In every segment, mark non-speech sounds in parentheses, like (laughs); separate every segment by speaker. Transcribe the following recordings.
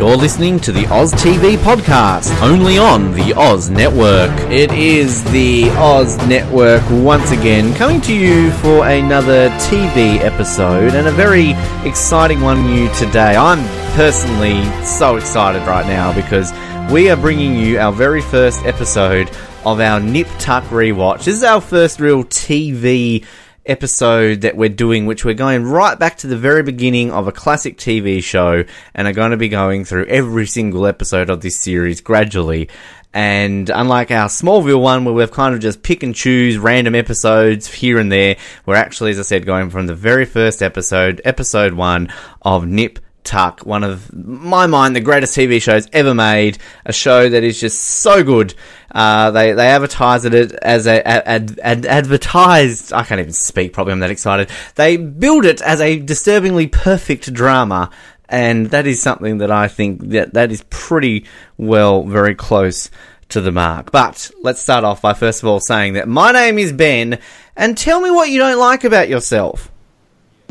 Speaker 1: You're listening to the Oz TV podcast, only on the Oz Network. It is the Oz Network once again, coming to you for another TV episode and a very exciting one new today. I'm personally so excited right now because we are bringing you our very first episode of our Nip Tuck rewatch. This is our first real TV episode that we're doing, which we're going right back to the very beginning of a classic TV show and are going to be going through every single episode of this series gradually. And unlike our Smallville one, where we've kind of just pick and choose random episodes here and there, we're actually, as I said, going from the very first episode, episode one of Nip Tuck, one of my mind the greatest TV shows ever made. A show that is just so good. Uh, they they advertised it as a ad, ad, advertised. I can't even speak. Probably I'm that excited. They build it as a disturbingly perfect drama, and that is something that I think that that is pretty well very close to the mark. But let's start off by first of all saying that my name is Ben, and tell me what you don't like about yourself.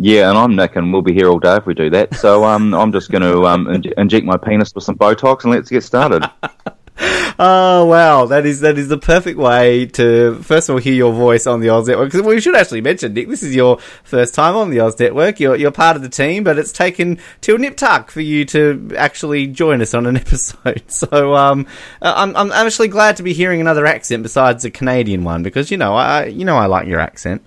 Speaker 2: Yeah, and I'm Nick, and we'll be here all day if we do that. So um, (laughs) I'm just going to um, inject my penis with some Botox, and let's get started. (laughs)
Speaker 1: oh wow, that is that is the perfect way to first of all hear your voice on the Oz Network. Because we should actually mention, Nick, this is your first time on the Oz Network. You're you're part of the team, but it's taken till Nip Tuck for you to actually join us on an (laughs) episode. So um, I'm I'm actually glad to be hearing another accent besides a Canadian one because you know I you know I like your accent.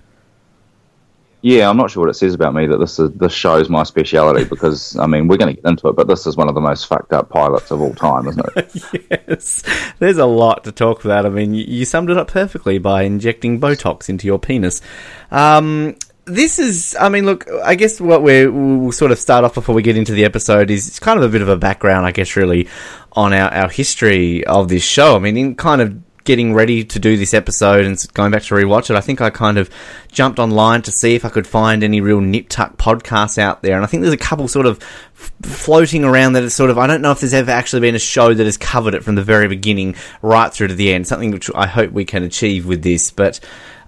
Speaker 2: Yeah, I'm not sure what it says about me that this is this show's my speciality because I mean we're going to get into it, but this is one of the most fucked up pilots of all time, isn't
Speaker 1: it? (laughs) yes, there's a lot to talk about. I mean, you, summed it up perfectly by injecting Botox into your penis. Um, this is, I mean, look, I guess what we will sort of start off before we get into the episode is it's kind of a bit of a background, I guess, really on our, our history of this show. I mean, in kind of getting ready to do this episode and going back to rewatch it, I think I kind of jumped online to see if I could find any real nip tuck podcasts out there. And I think there's a couple sort of floating around that is sort of, I don't know if there's ever actually been a show that has covered it from the very beginning right through to the end. Something which I hope we can achieve with this. But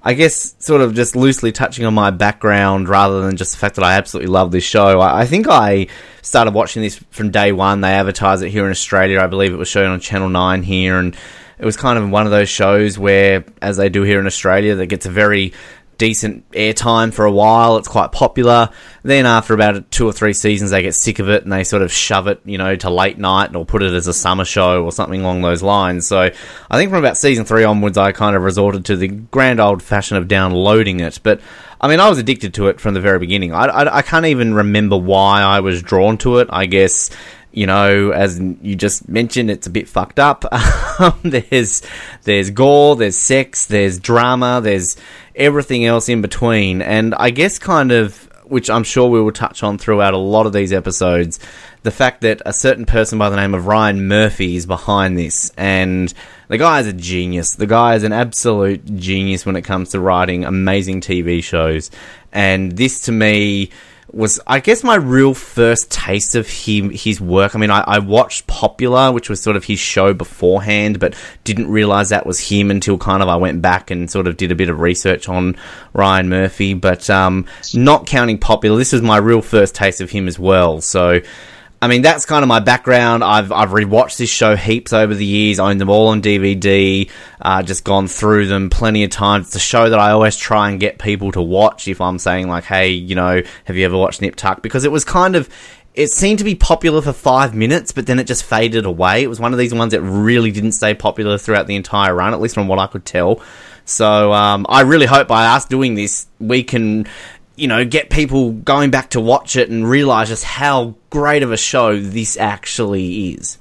Speaker 1: I guess sort of just loosely touching on my background rather than just the fact that I absolutely love this show. I, think I started watching this from day one. They advertised it here in Australia. I believe it was shown on Channel 9 here and it was kind of one of those shows where, as they do here in Australia, that gets a very decent airtime for a while. It's quite popular. Then after about two or three seasons, they get sick of it and they sort of shove it, you know, to late night or put it as a summer show or something along those lines. So I think from about season three onwards, I kind of resorted to the grand old fashion of downloading it. But I mean, I was addicted to it from the very beginning. I, I, I can't even remember why I was drawn to it. I guess you know, as you just mentioned, it's a bit fucked up. (laughs) Um, there's there's gore, there's sex, there's drama, there's everything else in between, and I guess kind of which I'm sure we will touch on throughout a lot of these episodes, the fact that a certain person by the name of Ryan Murphy is behind this, and the guy is a genius. The guy is an absolute genius when it comes to writing amazing TV shows, and this to me was I guess my real first taste of him his work. I mean, I, I, watched Popular, which was sort of his show beforehand, but didn't realize that was him until kind of I went back and sort of did a bit of research on Ryan Murphy. But um, not counting Popular, this was my real first taste of him as well. So I mean, that's kind of my background. I've I've rewatched this show heaps over the years, owned them all on DVD, uh, just gone through them plenty of times. It's a show that I always try and get people to watch if I'm saying like, hey, you know, have you ever watched Nip Tuck? Because it was kind of it seemed to be popular for five minutes, but then it just faded away. It was one of these ones that really didn't stay popular throughout the entire run, at least from what I could tell. So um, I really hope by us doing this, we can you know, get people going back to watch it and realize just how great of a show this actually is.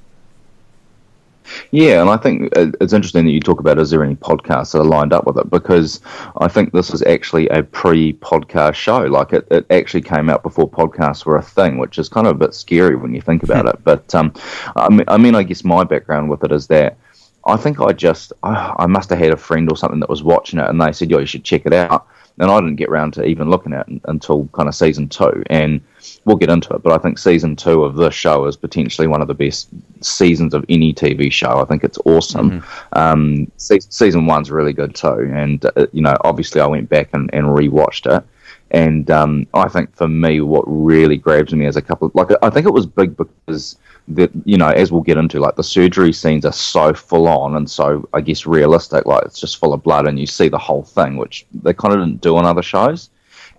Speaker 2: Yeah, and I think it's interesting that you talk about is there any podcasts that are lined up with it because I think this is actually a pre-podcast show. Like it, it actually came out before podcasts were a thing, which is kind of a bit scary when you think (laughs) about it. But um, I mean, I mean, I guess my background with it is that I think I just I, I must have had a friend or something that was watching it, and they said, "Yo, you should check it out." And I didn't get around to even looking at it until kind of season two. And we'll get into it, but I think season two of this show is potentially one of the best seasons of any TV show. I think it's awesome. Mm-hmm. Um, se- season one's really good too, and uh, you know, obviously, I went back and, and rewatched it. And um, I think for me, what really grabs me is a couple, like I think it was big because that you know, as we'll get into, like the surgery scenes are so full on and so I guess realistic. Like it's just full of blood, and you see the whole thing, which they kind of didn't do on other shows.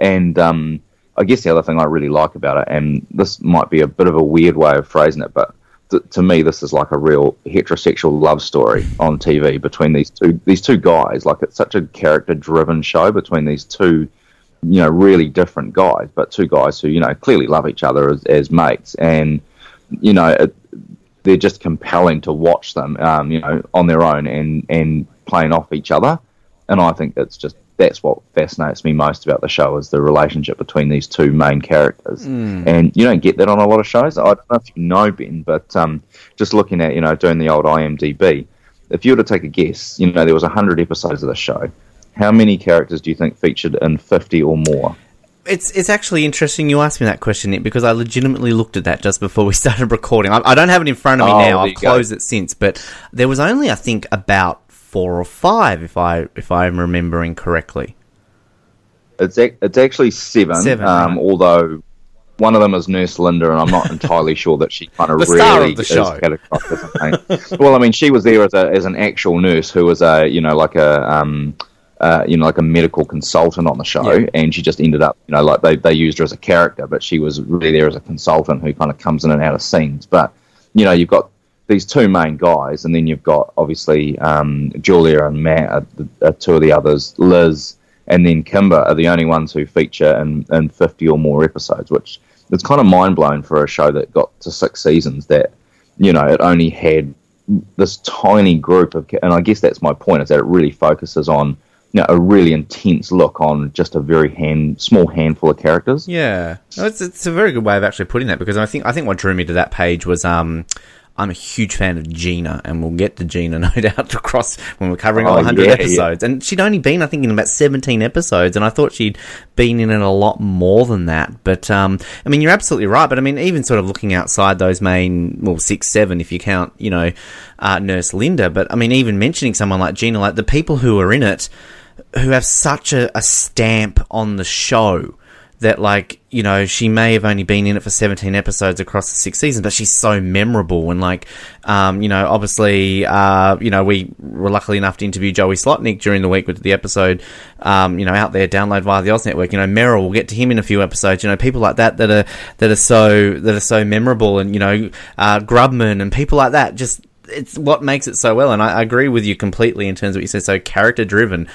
Speaker 2: And um, I guess the other thing I really like about it, and this might be a bit of a weird way of phrasing it, but th- to me, this is like a real heterosexual love story on TV between these two these two guys. Like it's such a character driven show between these two, you know, really different guys, but two guys who you know clearly love each other as, as mates, and you know. It, they're just compelling to watch them, um, you know, on their own and, and playing off each other. And I think that's just that's what fascinates me most about the show is the relationship between these two main characters.
Speaker 1: Mm.
Speaker 2: And you don't get that on a lot of shows. I don't know if you know Ben, but um, just looking at you know doing the old IMDb, if you were to take a guess, you know there was hundred episodes of the show. How many characters do you think featured in fifty or more?
Speaker 1: It's it's actually interesting you asked me that question, Nick, because I legitimately looked at that just before we (laughs) started recording. I, I don't have it in front of me
Speaker 2: Oh,
Speaker 1: now. I've
Speaker 2: you go.
Speaker 1: closed it since, but there was only I think about four or five, if I if I'm remembering correctly.
Speaker 2: It's ac- it's actually seven.
Speaker 1: Seven,
Speaker 2: um,
Speaker 1: right.
Speaker 2: although one of them is Nurse Linda, and I'm not (laughs) entirely sure that she kind of
Speaker 1: The
Speaker 2: really
Speaker 1: of the
Speaker 2: is
Speaker 1: show.
Speaker 2: categorized as a main. well, I mean, she was there as a as an actual nurse who was a you know like a um, uh, you know like a medical consultant on the show,
Speaker 1: Yeah.
Speaker 2: and she just ended up you know like they they used her as a character, but she was really there as a consultant who kind of comes in and out of scenes. But you know, you've got these two main guys, and then you've got obviously um, Julia and Matt, are, the, are two of the others, Liz, and then Kimber are the only ones who feature in, in 50 or more episodes, which it's kind of mind blowing for a show that got to six seasons that, you know, it only had this tiny group of, and I guess that's my point, is that it really focuses on, you know, a really intense look on just a very hand, small handful of characters.
Speaker 1: Yeah, No, it's it's a very good way of actually putting that because I think I think what drew me to that page was um. I'm a huge fan of Gina, and we'll get to Gina, (laughs) no doubt, across when we're covering all
Speaker 2: Oh,
Speaker 1: 100
Speaker 2: yeah, yeah.
Speaker 1: episodes. And she'd only been, I think, in about 17 episodes, and I thought she'd been in it a lot more than that. But, um, I mean, you're absolutely right. But, I mean, even sort of looking outside those main, well, six, seven, if you count, you know, uh, Nurse Linda. But, I mean, even mentioning someone like Gina, like the people who are in it, who have such a, a stamp on the show that like you know she may have only been in it for 17 episodes across the six seasons but she's so memorable and like um, you know obviously uh, you know we were lucky enough to interview Joey Slotnick during the week with the episode um, you know out there download via the Oz Network. You know Merrill we'll get to him in a few episodes. You know people like that that are that are so that are so memorable and you know uh, Grubman and people like that just it's what makes it so well. And I, I agree with you completely in terms of what you said so character driven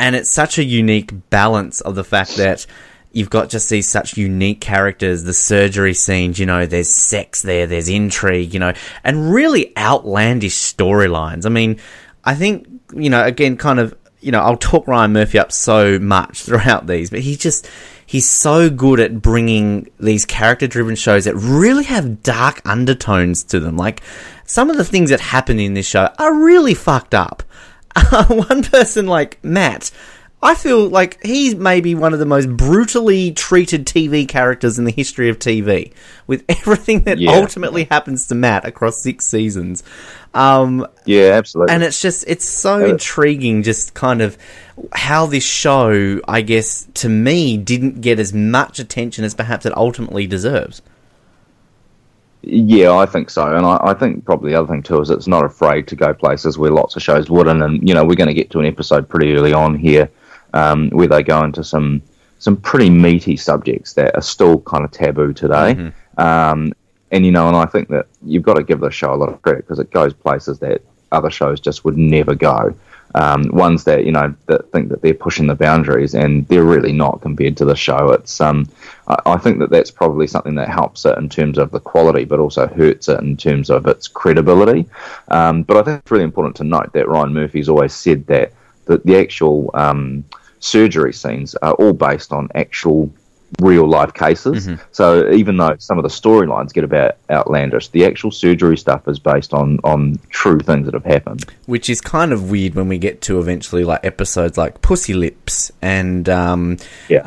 Speaker 1: and it's such a unique balance of the fact that you've got just these such unique characters the surgery scenes you know there's sex there there's intrigue you know and really outlandish storylines. I mean i think you know again kind of you know i'll talk ryan murphy up so much (laughs) throughout these but he just he's so good at bringing these character driven shows that really have dark undertones to them. Like some of the things that happen in this show are really fucked up (laughs) one person like Matt, I feel like he's maybe one of the most brutally treated TV characters in the history of TV, with (laughs) everything that
Speaker 2: Yeah.
Speaker 1: ultimately happens to Matt across six seasons. Um,
Speaker 2: Yeah, absolutely.
Speaker 1: and it's just it's so
Speaker 2: Uh,
Speaker 1: intriguing, just kind of how this show, I guess, to me, didn't get as much attention as perhaps it ultimately deserves.
Speaker 2: Yeah, I think so, and I, I think probably the other thing too is it's not afraid to go places where lots of shows wouldn't, and you know we're going to get to an episode pretty early on here um, where they go into some some pretty meaty subjects that are still kind of taboo today, um, and you know, and I think that you've got to give the show a lot of credit because it goes places that other shows just would never go. Um, ones that you know that think that they're pushing the boundaries, and they're really not compared to the show. It's um, I, I think that that's probably something that helps it in terms of the quality, but also hurts it in terms of its credibility. Um, but I think it's really important to note that Ryan Murphy's always said that the, the actual um, surgery scenes are all based on actual real life cases. So even though some of the storylines get about outlandish, the actual surgery stuff is based on on true things that have happened.
Speaker 1: which is kind of weird when we get to eventually like episodes like Pussy Lips and um,
Speaker 2: Yeah.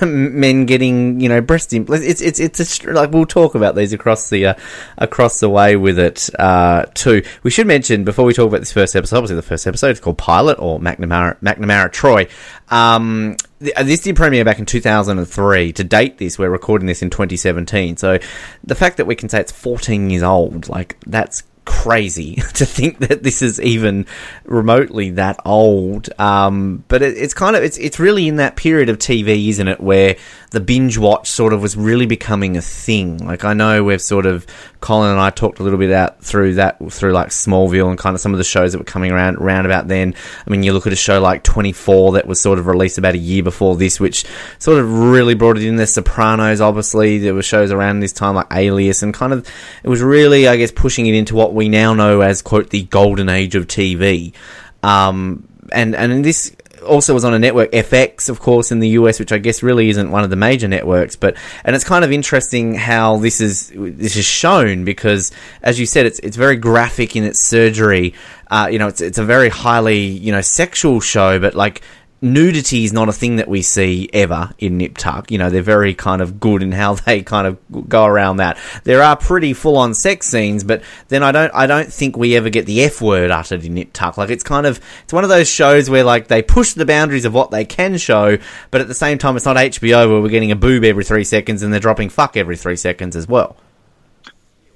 Speaker 1: uh, (laughs) men getting you know breast implants. It's it's it's a, like we'll talk about these across the uh, across the way with it uh, too. We should mention before we talk about this first episode. Obviously, the first episode is called Pilot or McNamara McNamara Troy. Um, Uh, this did premiere back in 2003. To date this, we're recording this in 2017. So the fact that we can say it's 14 years old, like that's crazy (laughs) to think that this is even remotely that old. Um, but it, it's kind of it's it's really in that period of TV, isn't it, where the binge watch sort of was really becoming a thing. Like I know we've sort of Colin and I talked a little bit out through that through like Smallville and kind of some of the shows that were coming around around about then. I mean, you look at a show like 24 that was sort of released about a year before this, which sort of really brought it in. The Sopranos, obviously, there were shows around this time like Alias, and kind of it was really, I guess, pushing it into what we now know as quote the golden age of TV. Um, and and this also was on a network FX, of course, in the US, which I guess really isn't one of the major networks. But and it's kind of interesting how this is this is shown because, as you said, it's it's very graphic in its surgery. Uh, you know, it's it's a very highly you know sexual show, but like nudity is not a thing that we see ever in Nip Tuck. You know, they're very kind of good in how they kind of go around that. There are pretty full on sex scenes, but then I don't I don't think we ever get the F word uttered in Nip Tuck. Like it's kind of it's one of those shows where like they push the boundaries of what they can show, but at the same time it's not HBO where we're getting a boob every three seconds and they're dropping fuck every three seconds as well.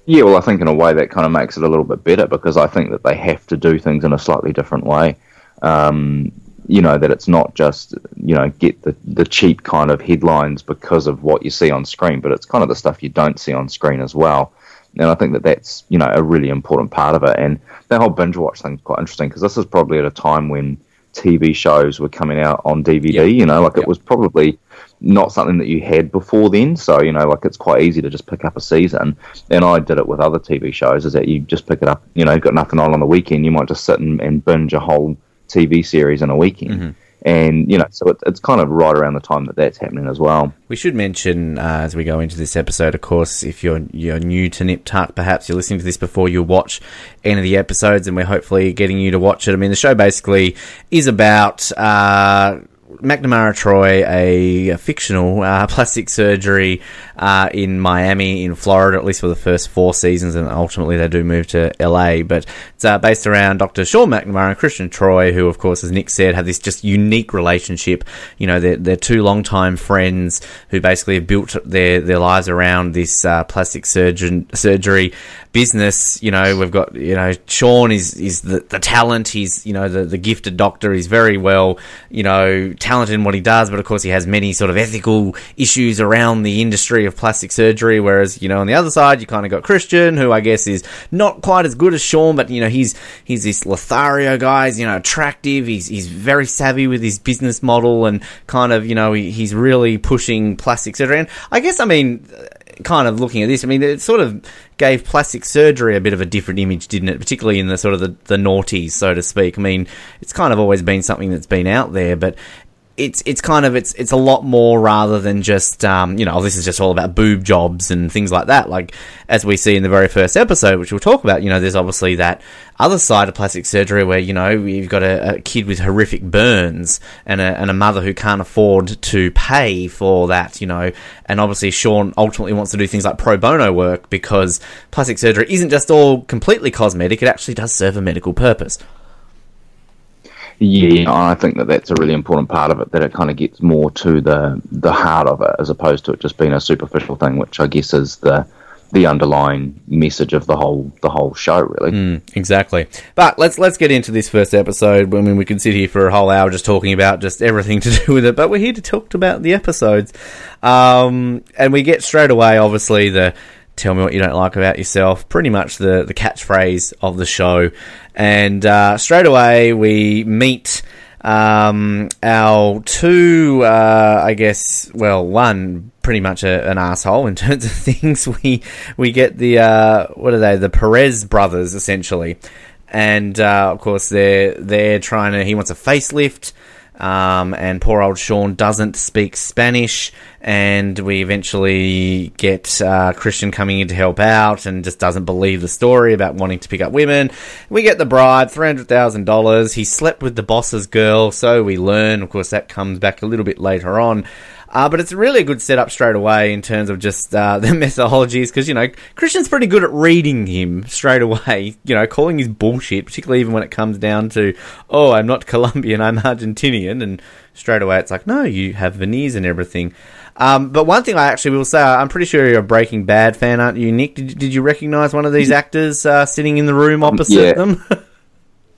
Speaker 2: Yeah, well, I think in a way that kind of makes it a little bit better because I think that they have to do things in a slightly different way. Um, you know that it's not just you know get the the cheap kind of headlines because of what you see on screen, but it's kind of the stuff you don't see on screen as well. And I think that that's you know a really important part of it. And that whole binge watch thing is quite interesting because this is probably at a time when TV shows were coming out on DVD. Yep. You know, like yep. it was probably not something that you had before then. So you know, like it's quite easy to just pick up a season. And I did it with other TV shows. Is that you just pick it up? You know, you've got nothing on on the weekend. You might just sit and, and binge a whole TV series in a weekend. Mm-hmm. And you know, so it, it's kind of right around the time that that's happening as well.
Speaker 1: We should mention uh, as we go into this episode, of course, if you're you're new to Nip Tuck, perhaps you're listening to this before you watch any of the episodes, and we're hopefully getting you to watch it. I mean, the show basically is about. Uh, McNamara Troy, a, a fictional uh, (laughs) plastic surgery uh, in Miami, in Florida, at least for the first four seasons, and ultimately they do move to LA. But it's uh, based around Dr. Sean McNamara and Christian Troy, who, of course, as Nick said, have this just unique relationship. You know, they're, they're two longtime friends who basically have built their, their lives around this uh, plastic surgeon surgery business. You know, we've got you know Sean is is the, the talent. He's you know the the gifted doctor. He's very well you know talented in what he does, but of course he has many sort of ethical issues around the industry of plastic surgery. Whereas you know on the other side you kind of got Christian, who I guess is not quite as good as Sean, but you know he's he's this Lothario guy. He's you know attractive. He's he's very savvy with his business model and kind of you know he, he's really pushing plastic surgery. And I guess I mean kind of looking at this, I mean, it sort of gave plastic surgery a bit of a different image, didn't it? Particularly in the sort of the, the noughties, so to speak. I mean, it's kind of always been something that's been out there, but it's it's kind of it's it's a lot more rather than just um, you know this is just all about boob jobs and things like that. Like as we see in the very first episode, which we'll talk about. You know, there's obviously that other side of plastic surgery where you know you've got a, a kid with horrific burns and a, and a mother who can't afford to pay for that. You know, and obviously Sean ultimately wants to do things like pro bono work because plastic surgery isn't just all completely cosmetic; it actually does serve a medical purpose.
Speaker 2: Yeah, I think that that's a really important part of it. That it kind of gets more to the the heart of it, as opposed to it just being a superficial thing, which I guess is the the underlying message of the whole the whole show, really.
Speaker 1: Mm, exactly. But let's let's get into this first episode. I mean, we can sit here for a whole hour just talking about just everything to (laughs) do with it, but we're here to talk about the episodes, um, and we get straight away, obviously the tell me what you don't like about yourself. Pretty much the the catchphrase of the show, and uh, straight away we meet um, our two, uh, I guess, well, one pretty much a, an asshole in (laughs) terms of things. We we get the uh, what are they? The Perez brothers essentially, and uh, of course they're they're trying to. He wants a facelift. Um, and poor old Sean doesn't speak Spanish, and we eventually get uh, Christian coming in to help out and just doesn't believe the story about wanting to pick up women. We get the bribe, $300,000. He slept with the boss's girl, so we learn. Of course, that comes back a little bit later on. Uh, but it's really a good setup straight away in terms of just uh, (laughs) the methodologies because, you know, Christian's pretty good at reading him straight away, (laughs) you know, calling his bullshit, particularly even when it comes down to, oh, I'm not (laughs) Colombian, I'm Argentinian. And straight away it's like, no, you have veneers and everything. Um, but one thing I actually will say, I'm pretty sure you're a Breaking Bad fan, aren't you, Nick? Did, did you recognise one of these actors uh, sitting in the room opposite
Speaker 2: Yeah.
Speaker 1: them?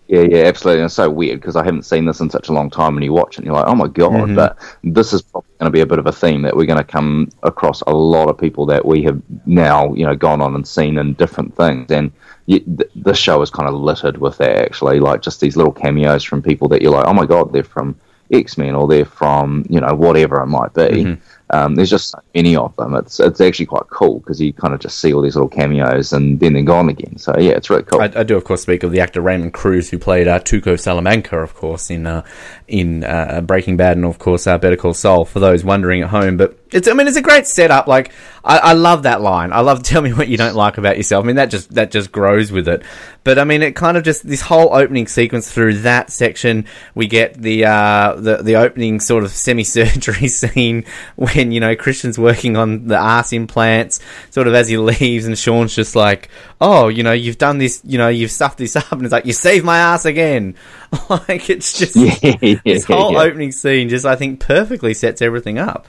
Speaker 2: Yeah, yeah, absolutely. And it's so weird because I haven't seen this in such a long time, and you watch it and you're like, oh my god!
Speaker 1: Mm-hmm.
Speaker 2: But this is probably going to be a bit of a theme that we're going to come across a lot of people that we have now, you know, gone on and seen in different things, and you, th- this show is kind of littered with that. Actually, like just these little cameos from people that you're like, oh my god, they're from X Men or they're from you know whatever it might be.
Speaker 1: Mm-hmm.
Speaker 2: Um, there's just many of them. It's it's actually quite cool because you kind of just see all these little cameos and then they're gone again. So yeah, it's really cool.
Speaker 1: I, I do, of course, speak of the actor Raymond Cruz, who played uh, Tuco Salamanca, of course, in uh, in uh, Breaking Bad, and of course uh, Better Call Saul. For those wondering at home, but it's I mean it's a great setup. Like I, I love that line. I love (laughs) tell me what you don't like about yourself. I mean that just that just grows with it. But I mean it kind of just this whole opening sequence through that section. We get the uh, the the opening sort of semi surgery (laughs) scene when you know Christian's working on the ass implants, sort of as he leaves, and Sean's just like, oh, you know, you've done this, you know, you've stuffed this up, and it's like you saved my ass again. (laughs) like it's just
Speaker 2: yeah, yeah,
Speaker 1: this whole
Speaker 2: yeah.
Speaker 1: opening scene just I think perfectly sets everything up.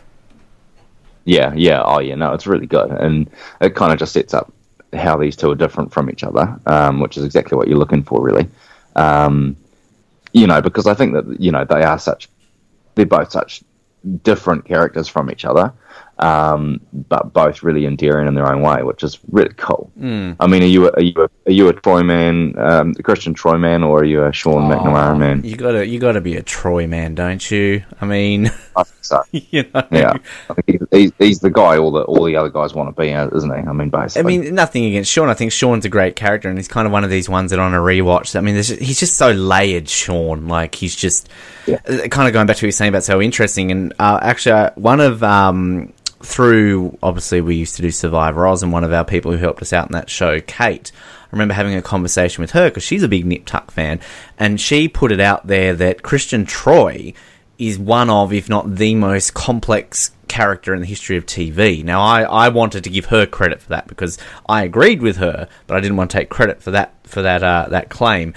Speaker 2: Yeah, yeah, oh yeah, no, it's really good, and it kind of just sets up how these two are different from each other, um, which is exactly what you're looking for, really. Um, you know, because I think that you know they are such, they're both such different characters from each other, um, but both really endearing in their own way, which is really cool.
Speaker 1: Hmm.
Speaker 2: I mean, are you a, are you a, are you a Troy man, um, a Christian Troy man, or are you a Sean McNamara man?
Speaker 1: You gotta you gotta be a Troy man, don't you? I mean,
Speaker 2: I think so. (laughs)
Speaker 1: you know.
Speaker 2: Yeah, I think he's, he's, he's the guy all the all the other guys want to be, uh, isn't he? I mean, basically.
Speaker 1: I mean, nothing against Sean. I think Sean's a great character, and he's kind of one of these ones that on a rewatch. I mean, he's just so layered, Sean. Like he's just
Speaker 2: Yeah.
Speaker 1: uh, kind of going back to what you're saying about so interesting. And uh, actually, uh, one of um, through obviously we used to do Survivor Oz, and one of our people who helped us out in that show, Kate. I remember having a conversation with her because she's a big Nip Tuck fan, and she put it out there that Christian Troy is one of, if not the most complex character in the history of TV. Now, I, I wanted to give her credit for that because I agreed with her, but I didn't want to take credit for that for that uh, that claim.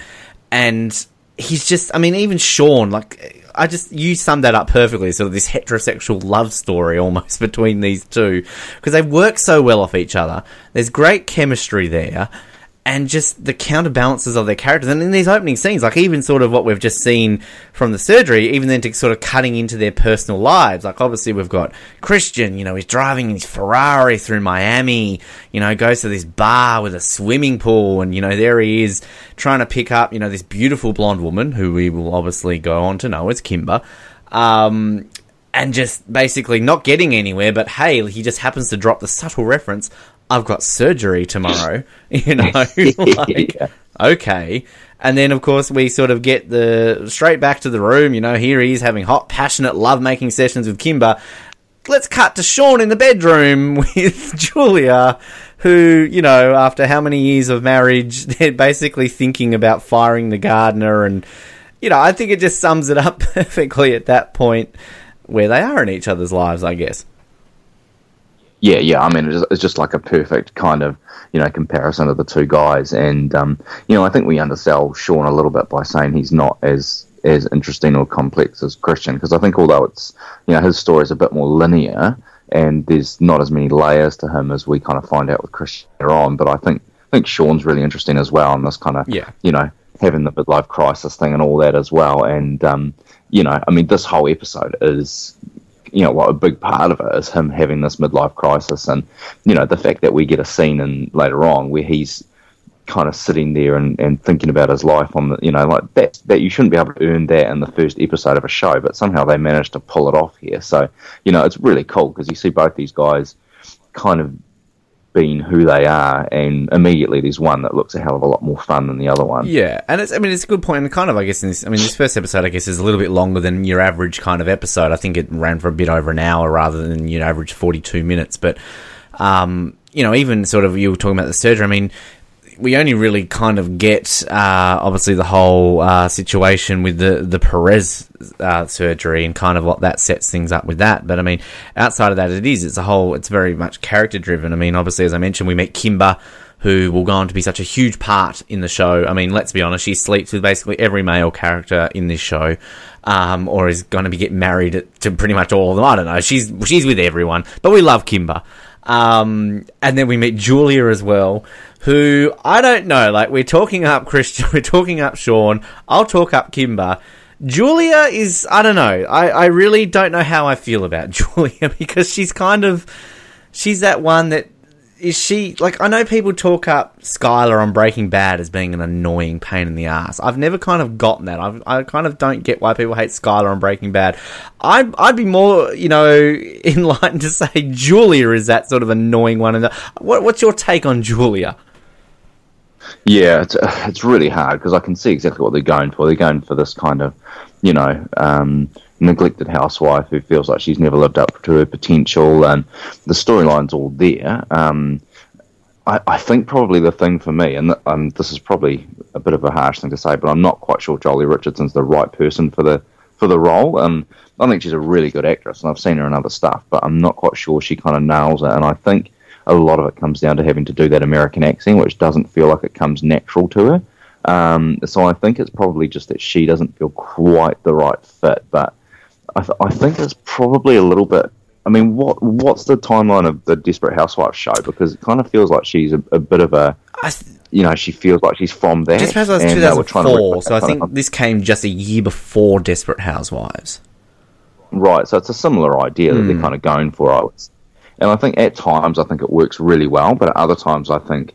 Speaker 1: And he's just, I mean, even Sean, like, I just you summed that up perfectly. Sort of this heterosexual love story almost (laughs) between these two because they work so well off each other. There's great chemistry there and just the counterbalances of their characters. And in these opening scenes, like even sort of what we've just seen from the surgery, even then to sort of cutting into their personal lives. Like obviously we've got Christian, you know, he's driving his Ferrari through Miami, you know, goes to this bar with a swimming pool, and you know, there he is trying to pick up, you know, this beautiful blonde woman who we will obviously go on to know as Kimber. Um, and just basically not getting anywhere, but hey, he just happens to drop the subtle reference, I've got surgery tomorrow, (laughs) you know, (laughs) like, okay. And then, of course, we sort of get the straight back to the room, you know, here he is having hot, passionate love making sessions with Kimber. Let's cut to Sean in the bedroom (laughs) with Julia, who, you know, after how many years of marriage, they're basically thinking about firing the gardener. And, you know, I think it just sums it up perfectly at that point where they are in each other's lives, I guess.
Speaker 2: Yeah, yeah. I mean, it's, just like a perfect kind of you know comparison of the two guys, and um, you know, I think we undersell Sean a little bit by saying he's not as as interesting or complex as Christian, because I think although it's you know his story is a bit more linear and there's not as many layers to him as we kind of find out with Christian later on, but I think I think Sean's really interesting as well, and this kind of
Speaker 1: Yeah.
Speaker 2: you know having the midlife crisis thing and all that as well, and um, you know, I mean, this whole episode is you know, what a big part of it is him having this midlife crisis, and you know, the fact that we get a scene in later on where he's kind of sitting there and, and thinking about his life on the, you know, like that that you shouldn't be able to earn that in the first episode of a show, but somehow they managed to pull it off here. So, you know, it's really cool because you see both these guys kind of being who they are, and immediately there's one that looks a hell of a lot more fun than the other one.
Speaker 1: Yeah, and it's I mean it's a good point, and kind of I guess in this I mean this first episode I guess is a little bit longer than your average kind of episode. I think it ran for a bit over an hour rather than your average forty two minutes. But um, you know, even sort of you were talking about the surgery. I mean, we only really kind of get uh, obviously the whole uh, situation with the the Perez uh, surgery and kind of what that sets things up with that. But I mean, outside of that, it is it's a whole it's very much character driven. I mean, obviously as I mentioned, we meet Kimber. who will go on to be such a huge part in the show. I mean, let's be honest, she sleeps with basically every male character in this show, um, or is going to be getting married to pretty much all of them. I don't know. She's she's with everyone, but we love Kimber. Um, and then we meet Julia as well, who I don't know. Like we're talking up Christian, (laughs) we're talking up Sean. I'll talk up Kimber. Julia is I don't know. I, I really don't know how I feel about (laughs) Julia because she's kind of she's that one that is she like I know people talk up Skyler on Breaking Bad as being an annoying pain in the ass. I've never kind of gotten that. I've, I kind of don't get why people hate Skyler on Breaking Bad. I'd be more you know (laughs) line to say Julia is that sort of annoying one. And what, what's your take on Julia?
Speaker 2: Yeah, it's it's really hard because I can see exactly what they're going for. They're going for this kind of you know. Um, neglected housewife who feels like she's never lived up to her potential, and the storyline's all there. Um, I, I, think probably the thing for me, and um, this is probably a bit of a harsh thing to say, but I'm not quite sure Joely Richardson's the right person for the for the role. Um, I think she's a really good actress, and I've seen her in other stuff, but I'm not quite sure she kind of nails it. And I think a lot of it comes down to having to do that American accent, which doesn't feel like it comes natural to her. Um, so I think it's probably just that she doesn't feel quite the right fit. But I, th- I think it's probably a little bit. I mean, what what's the timeline of the Desperate Housewives show? Because it kind of feels like she's a, a bit of a.
Speaker 1: Th-
Speaker 2: you know, she feels like she's from there.
Speaker 1: Desperate Housewives 2004, so I think this came just a year before Desperate Housewives.
Speaker 2: Right, so it's a similar idea mm. that they're hmm. kind of going for. I would, and I think at times I think it works really well, but at other times I think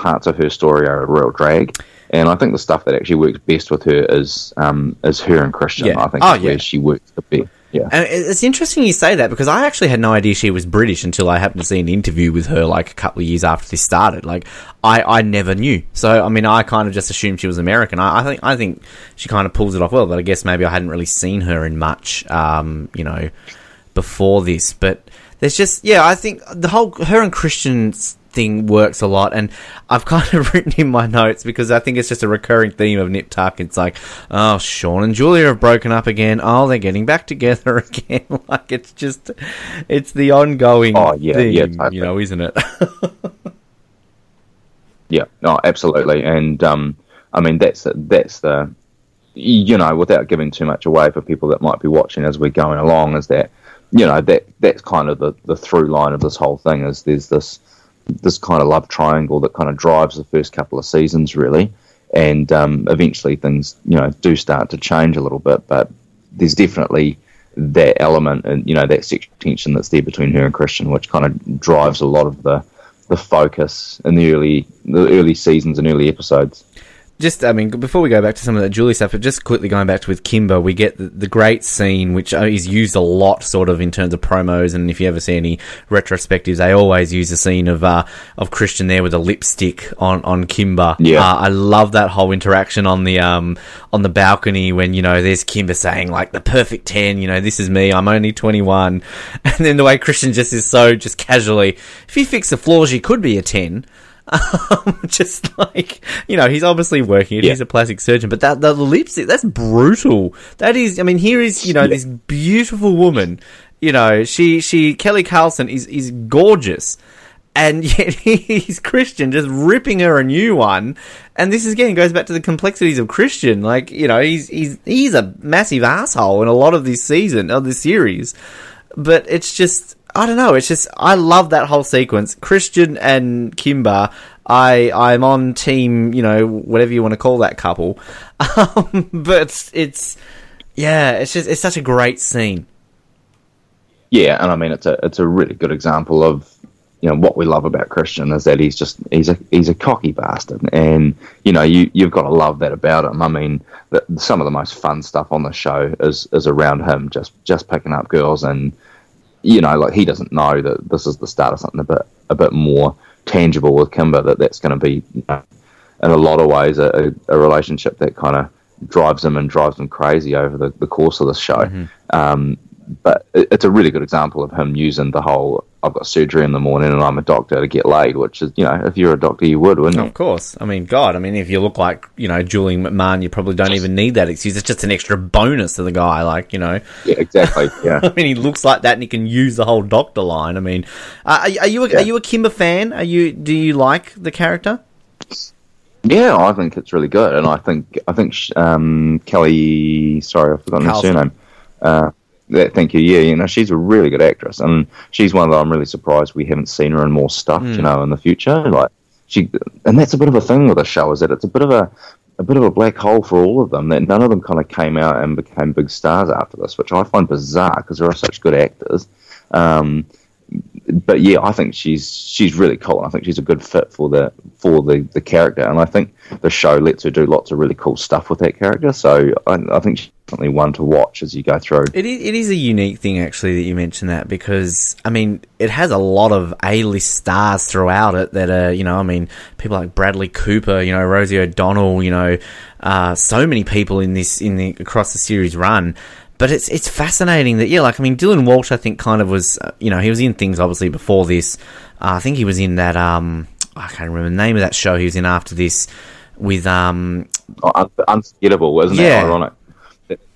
Speaker 2: parts of her story are a real drag. And I think the stuff that actually works best with her is um, is her and Christian. Yeah. I think oh, yeah. where she works the best. Yeah.
Speaker 1: And it's interesting you say that because I actually had no idea she was British until I happened to see an interview with her like a couple of years after this started. Like I, I never knew. So I mean I kind of just assumed she was American. I, I think I think she kind of pulls it off well, but I guess maybe I hadn't really seen her in much um, you know, before this. But there's just yeah, I think the whole her and Christian's thing works a lot. And I've (laughs) kind of written in my notes because I think it's just a recurring theme of Nip Tuck. It's like, oh, Sean and Julia have broken up again. Oh, they're getting back together (laughs) again. (laughs) like it's just, it's the ongoing oh, yeah, theme, yeah, totally. you know, isn't it?
Speaker 2: yeah, no, absolutely. And um, I mean, that's that's the, you know, without giving too much away for people that might be watching as we're going along, is that you know that that's kind of the, the through line of this whole thing is there's this this kind of love triangle that kind of drives the first couple of seasons, really. And um, eventually things, you know, do start to change a little bit, but there's definitely that element and you know that sexual tension that's there between her and Christian, which kind of drives a lot of the the focus in the early the early seasons and early episodes
Speaker 1: just, I mean, before we go back to some of that Julie stuff, but just quickly going back to with Kimber, we get the, the, great scene, which uh, is used a lot, sort of in terms of promos. And if you ever see any retrospectives, they always use the scene of uh, of Christian there with a lipstick on on Kimber.
Speaker 2: Yeah,
Speaker 1: uh, I love that whole interaction on the um on the balcony when you know there's Kimber saying like the perfect ten, you know, this is me, I'm only twenty one, (laughs) and then the way Christian just is so just casually, if you fix the floors, you could be a ten. (laughs) Um, just like you know, he's obviously working it. Yeah. He's a plastic surgeon, but that the lipstick that's brutal. That is, I mean, here is you know yeah. this beautiful woman. You know, she she Kelly Carlson is is gorgeous, and (laughs) yet he's Christian, just ripping her a new one. And this again goes back to the complexities of Christian. Like you know, he's he's he's a massive asshole in a lot of this season of this series, but it's just I don't know. It's just I love that whole sequence. Christian and Kimber. I I'm on team. You know whatever you want to call that couple. (laughs) Um, but it's yeah. It's just it's such a great scene.
Speaker 2: Yeah, and I mean it's a it's a really good example of you know what we love about Christian is that he's just he's a he's a cocky bastard, and you know you you've got to love that about him. I mean, the, some of the most fun stuff on the show is is around him just just picking up girls and you know, like he doesn't know that this is the start of something a bit a bit more tangible with Kimber. That that's going to be, you know, in a lot of ways, a, a relationship that kind of drives him and drives him crazy over the, the course of the show. Mm-hmm. Um, but it, it's a really good example of him using the whole I've got surgery in the morning and I'm a doctor to get laid, which is, you know, if you're a doctor, you would, wouldn't you?
Speaker 1: Of course. I mean, God, I mean, if you look like, you know, Julian McMahon, you probably don't even need that excuse. It's just an extra bonus to the guy, like, you know.
Speaker 2: Yeah, exactly. Yeah. (laughs)
Speaker 1: I mean, he looks like that and he can use the whole doctor line. I mean, uh, are, are, you a, yeah. are you a Kimber fan? Are you, do you like the character?
Speaker 2: Yeah, I think it's really good. And I think, I think, um, Kelly, sorry, I've forgotten Carlson. her surname. Uh, that, thank you. Yeah, you know, she's a really good actress, and she's one that I'm really surprised we haven't seen her in more stuff. Mm. You know, in the future, like she, and that's a bit of a thing with the show is that it's a bit of a a bit of a black hole for all of them. That none of them kind of came out and became big stars after this, which I find bizarre because they are such good actors. Um, but yeah, I think she's she's really cool, and I think she's a good fit for the for the, the character, and I think the show lets her do lots of really cool stuff with that character. So I, I think she's definitely one to watch as you go through.
Speaker 1: It is, it is a unique thing actually that you mentioned that because I mean it has a lot of A list stars throughout it that are you know I mean people like Bradley Cooper, you know Rosie O'Donnell, you know uh, so many people in this in the across the series run but it's it's fascinating that yeah, like I mean, Dylan Walsh, I think kind of was uh, you know he was in things obviously before this. Uh, I think he was in that um I can't remember the name of that show he was in after this with um
Speaker 2: oh, un- unforgettable, wasn't yeah. it? Ironic.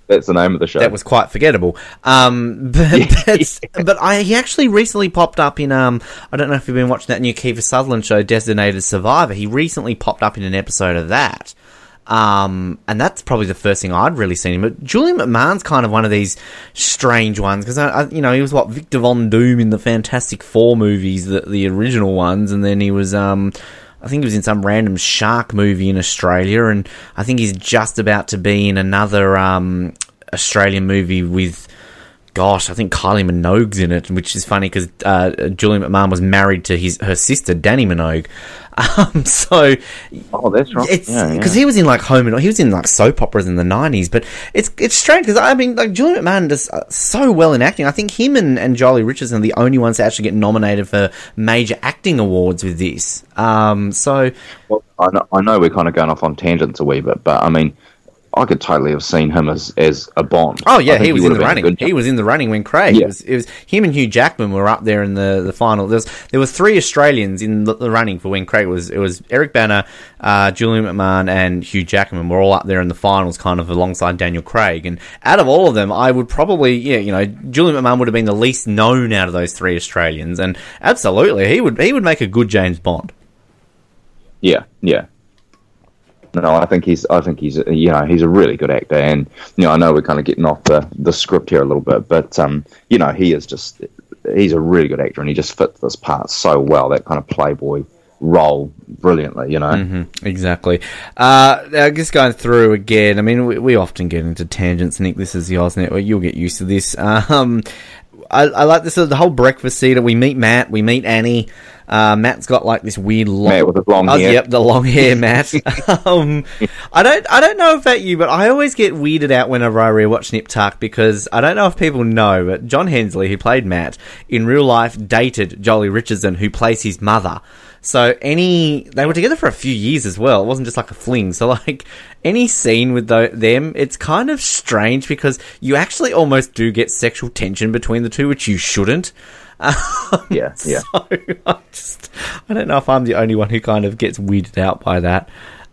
Speaker 2: That's the name of the show.
Speaker 1: That was quite forgettable. Um, (laughs) but but I he actually recently popped up in um I don't know if you've been watching that new Kiefer Sutherland show, Designated Survivor. He recently popped up in an episode of that. Um, and that's probably the first thing I'd really seen him. But Julian McMahon's kind of one of these strange ones because you know he was what Victor Von Doom in the Fantastic Four movies, the the original ones, and then he was um. I think he was in some random shark movie in Australia, and I think he's just about to be in another um, Australian movie with gosh, I think Kylie Minogue's in it, which is funny because uh, Julian McMahon was married to his her sister Dannii Minogue. (laughs) Um, so,
Speaker 2: oh, that's right.
Speaker 1: It's because yeah, yeah. he was in like home and he was in like soap operas in the nineties. But it's it's strange because I mean, like Julian McMahon does uh, so well in acting. I think him and, and Joely Richardson are the only ones to actually get nominated for major acting awards with this. Um, so,
Speaker 2: well, I know, I know we're kind of going off on tangents a wee bit, but I mean I could totally have seen him as, as a Bond.
Speaker 1: Oh yeah, he was he in the running. He was in the running when Craig. Yeah. It, was, it was him and Hugh Jackman were up there in the, the final. There was there was three Australians in the, the running for when Craig was. It was Eric Bana, uh, Julian McMahon, and Hugh Jackman were all up there in the finals, kind of alongside Daniel Craig. And out of all of them, I would probably yeah, you know, Julian McMahon would have been the least known out of those three Australians, and absolutely he would he would make a good James Bond.
Speaker 2: Yeah, yeah, no, I think he's. I think he's. You know, he's a really good actor, and you know, I know we're kind of getting off the the script here a little bit, but um, you know, he is just. He's a really good actor, and he just fits this part so well. That kind of playboy role brilliantly, you know.
Speaker 1: Mm-hmm, exactly. Uh, guess going through again. I mean, we, we, often get into tangents, Nick. This is the Oz Network. You'll get used to this. (laughs) Um, I, I like this. The whole breakfast scene. We meet Matt. We meet Annie. Uh, Matt's got like this weird long,
Speaker 2: Matt with the long
Speaker 1: oh,
Speaker 2: hair.
Speaker 1: Yep, the long hair, (laughs) Matt. um, I don't, I don't know about you, but I always get weirded out whenever I rewatch Nip Tuck because I don't know if people know, but John Hensley, who played Matt in real life, dated Joely Richardson, who plays his mother. So any they were together for a few years as well. It wasn't just like a fling. So like any scene with the, them, it's kind of strange because you actually almost do get sexual tension between the two, which you shouldn't.
Speaker 2: Um, yeah, (laughs) yeah.
Speaker 1: So I just, I don't know if I'm the only one who kind of gets weirded out by that.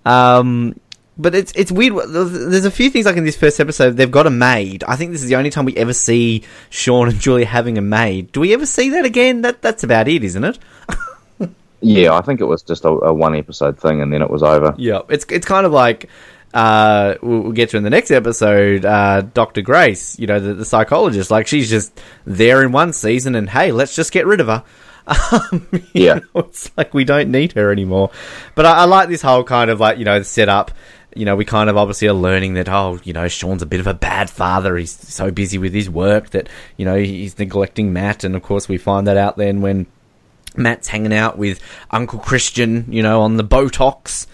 Speaker 1: Um, but it's it's weird. There's a few things like in this first episode. They've got a maid. I think this is the only time we ever see Sean and Julia having a maid. Do we ever see that again? That that's about it, isn't it? (laughs)
Speaker 2: yeah, I think it was just a, a, one episode thing, and then it was over.
Speaker 1: Yeah, it's it's kind of like uh, we'll, we'll, get to in the next episode, uh, Dr. Grace, you know, the, the, psychologist. Like, she's just there in one season, and hey, let's just get rid of her. (laughs) Um,
Speaker 2: yeah.
Speaker 1: Know, it's like we don't need her anymore. But I, I, like this whole kind of like, you know, the setup. You know, we kind of obviously are learning that, oh, you know, Sean's a bit of a bad father. He's so busy with his work that, you know, he's neglecting Matt. And of course, we find that out then when Matt's hanging out with Uncle Christian, you know, on the Botox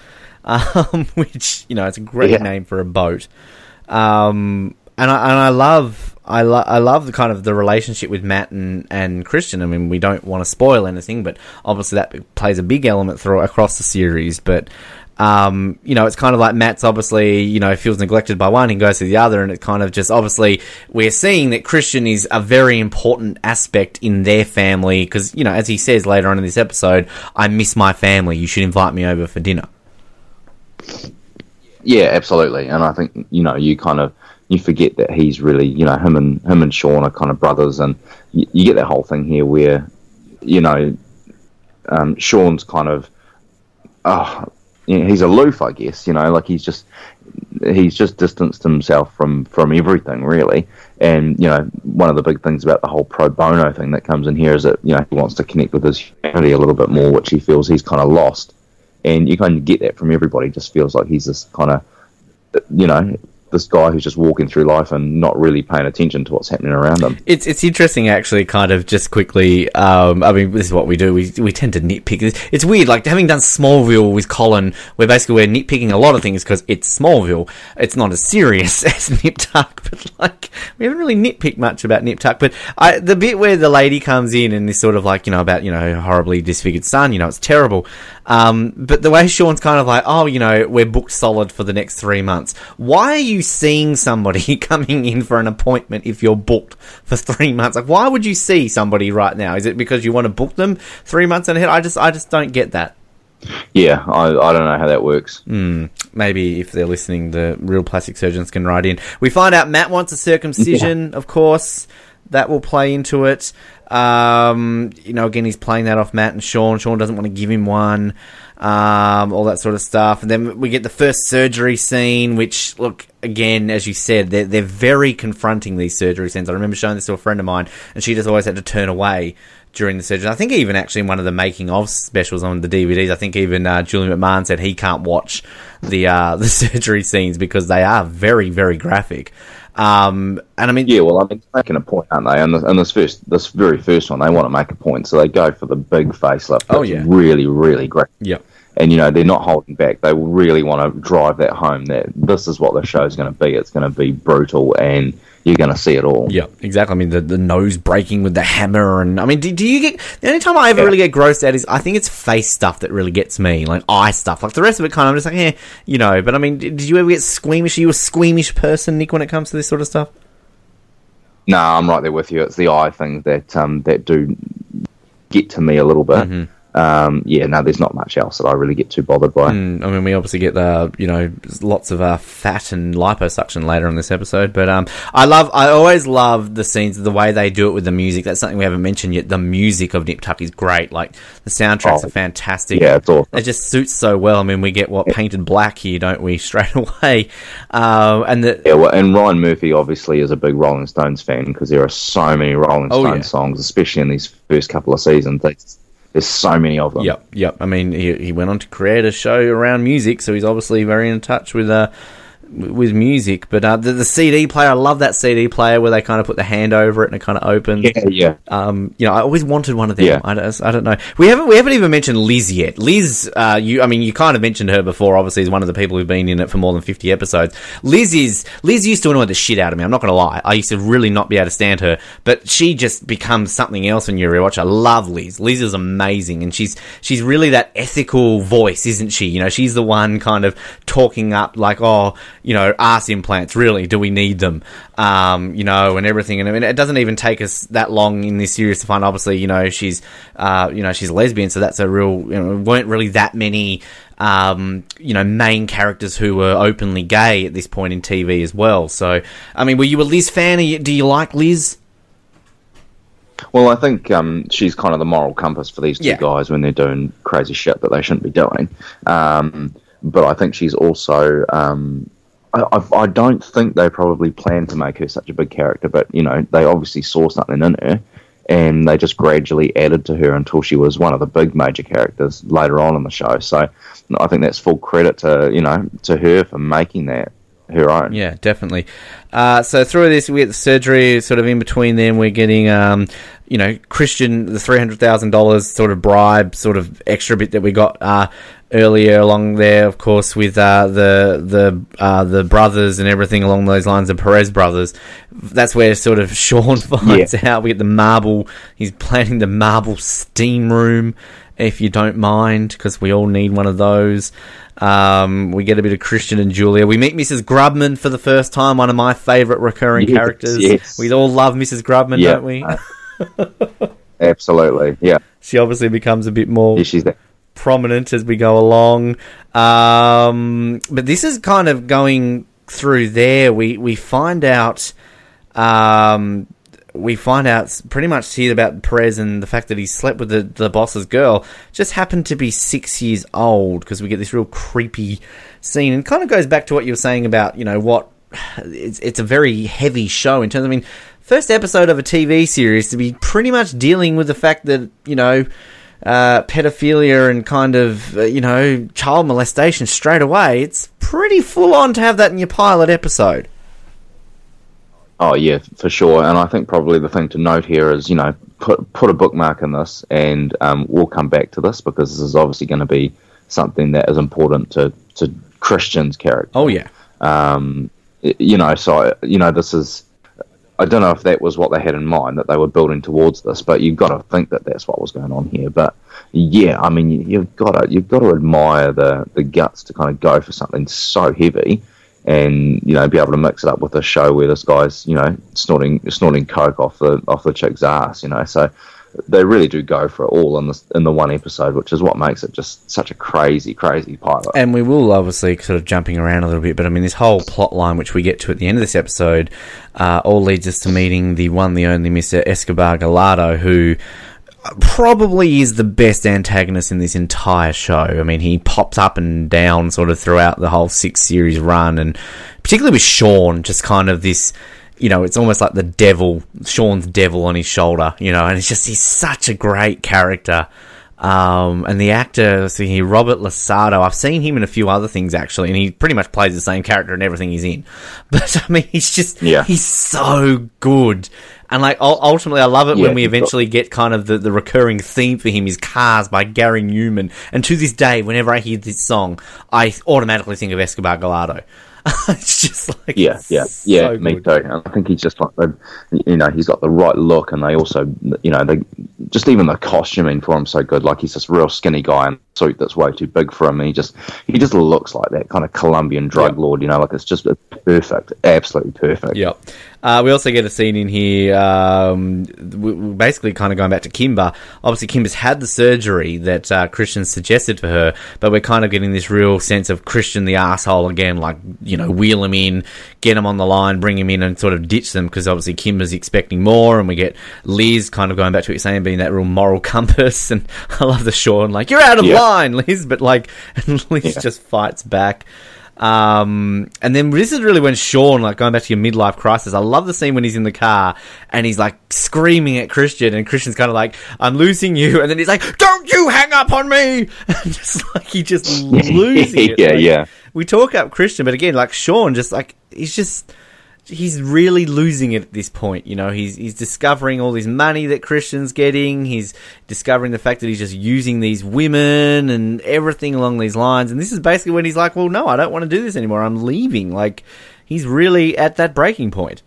Speaker 1: um, (laughs) which you know it's a great yeah. name for a boat. Um, and I and I love I, lo- I love the kind of the relationship with Matt and, and Christian. I mean, we don't want to spoil anything, but obviously that plays a big element through across the series. But um, you know, it's kind of like Matt's obviously, you know, feels neglected by one and goes to the other, and it kind of just obviously we're seeing that Christian is a very important aspect in their family because, you know, as he says later on in this episode, I miss my family. You should invite me over for dinner.
Speaker 2: Yeah, absolutely. And I think you know you kind of you forget that he's really you know him and him and Sean are kind of brothers, and you, you get that whole thing here where you know um, Sean's kind of oh, he's aloof, I guess. You know, like he's just he's just distanced himself from from everything really. And you know, one of the big things about the whole pro bono thing that comes in here is that you know he wants to connect with his humanity a little bit more, which he feels he's kind of lost. And you kind of get that from everybody. It just feels like he's this kind of you know this guy who's just walking through life and not really paying attention to what's happening around him.
Speaker 1: It's it's interesting actually, kind of just quickly. Um, I mean, this is what we do. We we tend to nitpick. It's, weird, like having done Smallville with Colin, where basically we're nitpicking a lot of things because it's Smallville. It's not as serious (laughs) as Nip Tuck, but like we haven't really nitpicked much about Nip Tuck. But I, the bit where the lady comes in and this sort of like you know about you know horribly disfigured son, you know it's terrible. Um, but the way Sean's kind of like, oh, you know, we're booked solid for the next three months. Why are you seeing somebody (laughs) coming in for an appointment if you're booked for three months? Like, why would you see somebody right now? Is it because you want to book them three months ahead? I just, I just don't get that.
Speaker 2: Yeah, I, I don't know how that works.
Speaker 1: Mm, maybe if they're listening, the real plastic surgeons can write in. We find out Matt wants a circumcision, yeah. of course. That will play into it. Um, you know, again, he's playing that off Matt and Sean. Sean doesn't want to give him one. Um, all that sort of stuff. And then we get the first surgery scene, which, look, again, as you said, they're, they're very confronting, these surgery scenes. I remember showing this to a friend of mine, and she just always had to turn away during the surgery. I think even actually in one of the making of specials on the DVDs, I think even uh, Julian McMahon said he can't watch the uh, (laughs) the surgery scenes because they are very, very graphic. Um, and I mean,
Speaker 2: yeah, well, I mean, making a point, aren't they? And, this, and this first, this very first one, they want to make a point, so they go for the big facelift.
Speaker 1: Oh yeah,
Speaker 2: really, really great.
Speaker 1: Yeah,
Speaker 2: And you know they're not holding back. They really want to drive that home. That this is what the show's going to be. It's going to be brutal and you're going to see it all.
Speaker 1: Yeah, exactly. I mean, the, the nose breaking with the hammer, and I mean, do, do you get the only time I ever yeah. really get grossed out is I think it's face stuff that really gets me, like eye stuff. Like the rest of it, kind of I'm just like, yeah, you know. But I mean, did you ever get squeamish? Are you a squeamish person, Nick, when it comes to this sort of stuff?
Speaker 2: No, I'm right there with you. It's the eye things that um, that do get to me a little bit. Mm-hmm um, yeah, no, there's not much else that I really get too bothered by.
Speaker 1: Mm, I mean, we obviously get the you know lots of uh, fat and liposuction later in this episode, but um, I love, I always love the scenes, the way they do it with the music. That's something we haven't mentioned yet. The music of Nip Tuck is great. Like the soundtracks oh, are fantastic.
Speaker 2: Yeah, it's awesome.
Speaker 1: It just suits so well. I mean, we get what Paint It Black here, don't we? (laughs) Straight away, uh, and the
Speaker 2: yeah, well, and Ryan Murphy obviously is a big Rolling Stones fan because there are so many Rolling Stones oh, yeah. songs, especially in these first couple of seasons. It's, there's so many of them.
Speaker 1: Yep, yep. I mean, he, he went on to create a show around music, so he's obviously very in touch with uh, with music. But uh, the, the, CD player, I love that CD player where they kind of put the hand over it and it kind of opens.
Speaker 2: Yeah, yeah.
Speaker 1: Um, you know, I always wanted one of them. Yeah. I, don't, I don't know. We haven't we haven't even mentioned Liz yet. Liz, uh, you, I mean, you kind of mentioned her before. Obviously, is one of the people who've been in it for more than fifty episodes. Liz is Liz used to annoy the shit out of me. I'm not going to lie. I used to really not be able to stand her, but she just becomes something else when you rewatch. I love Liz. Liz is amazing, and she's she's really that ethical voice, isn't she? You know, she's the one kind of talking up like, oh, you know, ass implants. Really, do we need them? Um, you know, and everything. And I mean, it doesn't even take us that long in this series to find. Obviously, you know, she's, uh, you know, she's a lesbian, so that's a real. You know, weren't really that many. Um, you know, main characters who were openly gay at this point in TV as well. So, I mean, were you a Liz fan? You, do you like Liz?
Speaker 2: Well, I think um, she's kind of the moral compass for these two yeah. guys when they're doing crazy shit that they shouldn't be doing. Um, but I think she's also um, I, I, don't think they probably planned to make her such a big character, but you know they obviously saw something in her, and they just gradually added to her until she was one of the big major characters later on in the show. So I think that's full credit to you know to her for making that her own.
Speaker 1: Yeah, definitely. Uh, so through this, we get the surgery. Sort of in between them, we're getting, um, you know, Christian the three hundred thousand dollars sort of bribe, sort of extra bit that we got uh, earlier along there. Of course, with uh, the the uh, the brothers and everything along those lines, the Perez brothers. That's where sort of (laughs) Sean finds out. We get the marble. He's planning the marble steam room if you don't mind, because we all need one of those. Um, we get a bit of Christian and Julia. We meet Mrs. Grubman for the first time, one of my favourite recurring
Speaker 2: Yes,
Speaker 1: characters.
Speaker 2: yes.
Speaker 1: We all love Mrs. Grubman,
Speaker 2: Yeah.
Speaker 1: don't we? (laughs)
Speaker 2: Absolutely, yeah.
Speaker 1: She obviously becomes a bit more
Speaker 2: yeah she's that.
Speaker 1: Prominent as we go along. Um, but this is kind of going through there. We we find out. Um, we find out pretty much here about Perez and the fact that he slept with the, the boss's girl just happened to be six years old because we get this real creepy scene and kind of goes back to what you were saying about you know what it's it's a very heavy show in terms I mean first episode of a TV series to be pretty much dealing with the fact that you know uh, pedophilia and kind of uh, you know child molestation straight away it's pretty full on to have that in your pilot episode
Speaker 2: Oh yeah, for sure. And I think probably the thing to note here is, you know, put put a bookmark in this, and um, we'll come back to this because this is obviously going to be something that is important to to Christian's character.
Speaker 1: oh yeah
Speaker 2: Um, you know, so you know, this is. I don't know if that was what they had in mind that they were building towards this, but you've got to think that that's what was going on here. But yeah, I mean, you, you've got to you've got to admire the the guts to kind of go for something so heavy, and you know, be able to mix it up with a show where this guy's you know snorting snorting coke off the off the chick's ass. You know, so they really do go for it all in this in the one episode, which is what makes it just such a crazy, crazy pilot.
Speaker 1: and we will obviously sort of jumping around a little bit, but I mean, this whole plot line, which we get to at the end of this episode, uh, all leads us to meeting the one, the only Mr. Escobar Gallardo, who probably is the best antagonist in this entire show. I mean, he pops up and down sort of throughout the whole six series run, and particularly with Sean, just kind of this. You know, it's almost like the devil, Sean's devil on his shoulder, you know, and it's just, he's such a great character. Um, and the actor, so he Robert LaSardo. I've seen him in a few other things actually, and he pretty much plays the same character in everything he's in. (laughs) But I mean, he's just
Speaker 2: Yeah.
Speaker 1: he's so good. And like ultimately, I love it
Speaker 2: Yeah,
Speaker 1: when we
Speaker 2: he's got-
Speaker 1: eventually get kind of the, the recurring theme for him is "Cars" by Gary Numan. And to this day, whenever I hear this song, I automatically think of Escobar Gallardo. (laughs) it's just like
Speaker 2: Yeah, yeah, yeah.
Speaker 1: so
Speaker 2: me
Speaker 1: good.
Speaker 2: too. And I think he's just like, uh, you know, he's got the right look, and they also, you know, they just even the costuming for him so good. Like he's this real skinny guy in a suit that's way too big for him. And he just, he just looks like that kind of Colombian drug
Speaker 1: Yeah.
Speaker 2: lord. You know, like it's just it's perfect, absolutely perfect.
Speaker 1: Yep. Uh, we also get a scene in here, um, basically kind of going back to Kimber. Obviously, Kimber's had the surgery that uh, Christian suggested for her, but we're kind of getting this real sense of Christian the asshole again, like, you know, wheel him in, get him on the line, bring him in, and sort of ditch them because obviously Kimber's expecting more, and we get Liz kind of going back to what you're saying, being that real moral (laughs) compass. And I love the Sean, like, you're out of
Speaker 2: Yeah.
Speaker 1: line, Liz, but like, (laughs) and Liz
Speaker 2: Yeah.
Speaker 1: just fights back. Um, and then this is really when Sean, like going back to your midlife crisis, I love the scene when he's in the car and he's like screaming at Christian, and Christian's kind of like, "I'm losing you," and then he's like, "Don't you hang up on me!" (laughs) And just like he just (laughs) losing it.
Speaker 2: Yeah,
Speaker 1: Like,
Speaker 2: yeah.
Speaker 1: We talk up Christian, but again, like Sean, just like he's just he's really losing it at this point. You know, he's he's discovering all this money that Christian's getting. He's discovering the fact that he's just using these women and everything along these lines. And this is basically when he's like, "Well, no, I don't want to do this anymore. I'm leaving." Like he's really at that breaking point.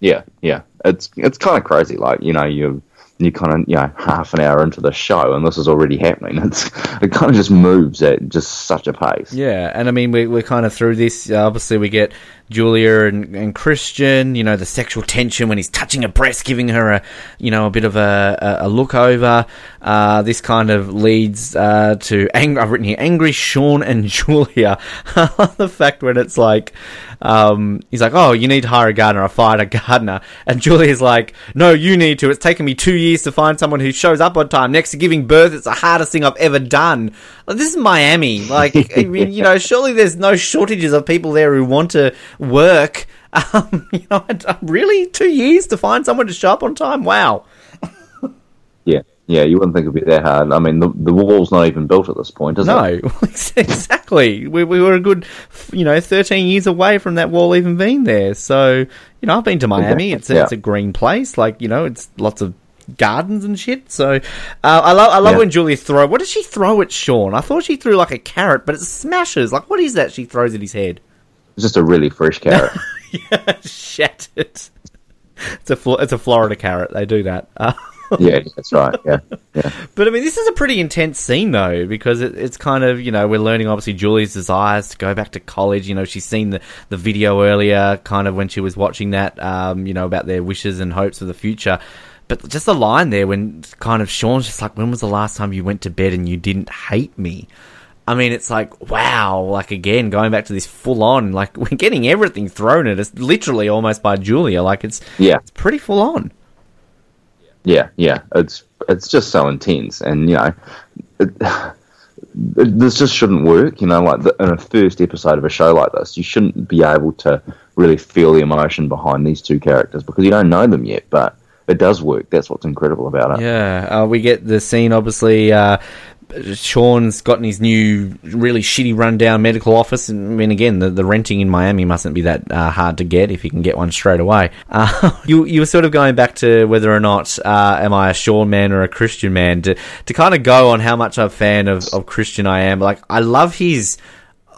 Speaker 2: Yeah, yeah. It's it's kind of crazy. Like you know, you you kind of you know half an hour into the show, and this is already happening. (laughs) It's it kind of just moves at just such a pace.
Speaker 1: Yeah, and I mean, we, we're kind of through this. Obviously, we get Julia and, and Christian, you know, the sexual tension when he's touching her breast, giving her a, you know, a bit of a, a, a look over. Uh, this kind of leads uh, to, ang- I've written here, angry Sean and (laughs) Julia. I (laughs) love the fact when it's like, um, he's like, oh, you need to hire a gardener. I fired a gardener. And Julia's like, no, you need to. It's taken me two years to find someone who shows up on time. Next to giving birth, it's the hardest thing I've ever done. Like, this is Miami. Like, (laughs) I mean, you know, surely there's no shortages of people there who want to work. Um, you know, really? Two years to find someone to show up on time? Wow.
Speaker 2: Yeah, Yeah, you wouldn't think it'd be that hard. I mean, the the wall's not even built at this point, is
Speaker 1: no,
Speaker 2: it? (laughs)
Speaker 1: No, exactly. We, we were a good, you know, 13 years away from that wall even being there. So, you know, I've been to Miami. It's a,
Speaker 2: Yeah.
Speaker 1: it's a green place. Like, you know, it's lots of gardens and shit. So, uh, I love I love
Speaker 2: Yeah.
Speaker 1: when Julia throw. What does she throw at Sean? I thought she threw like a carrot, but it smashes. Like, what is that she throws at his head?
Speaker 2: It's just a really fresh (laughs) carrot. (laughs)
Speaker 1: Shattered. It's a it's a Florida carrot. They do that. Uh, (laughs)
Speaker 2: yeah, that's right. Yeah, yeah,
Speaker 1: But I mean, this is a pretty intense scene, though, because it, it's kind of you know we're learning obviously Julie's desires to go back to college. You know, she's seen the the video earlier, kind of when she was watching that, um, you know, about their wishes and hopes for the future. But just the line there when kind of Sean's just like, "When was the last time you went to bed and you didn't hate me?" I mean, it's like wow, like again going back to this full on, like (laughs) we're getting everything thrown at us, literally almost by Julia. Like it's
Speaker 2: yeah.
Speaker 1: it's pretty full on.
Speaker 2: Yeah, yeah, it's it's just so intense, and you know, it, (sighs) this just shouldn't work. You know, like the, in a first episode of a show like this, you shouldn't be able to really feel the emotion behind these two characters because you don't know them yet. But it does work. That's what's incredible about it.
Speaker 1: Yeah, uh, we get the scene. Obviously, uh, Sean's gotten his new, really shitty, rundown medical office. And I mean, again, the, the renting in Miami mustn't be that uh, hard to get if you can get one straight away. Uh, (laughs) you you were sort of going back to whether or not uh, am I a Sean man or a Christian man to to kind of go on how much I'm a fan of, of Christian I am. Like I love his.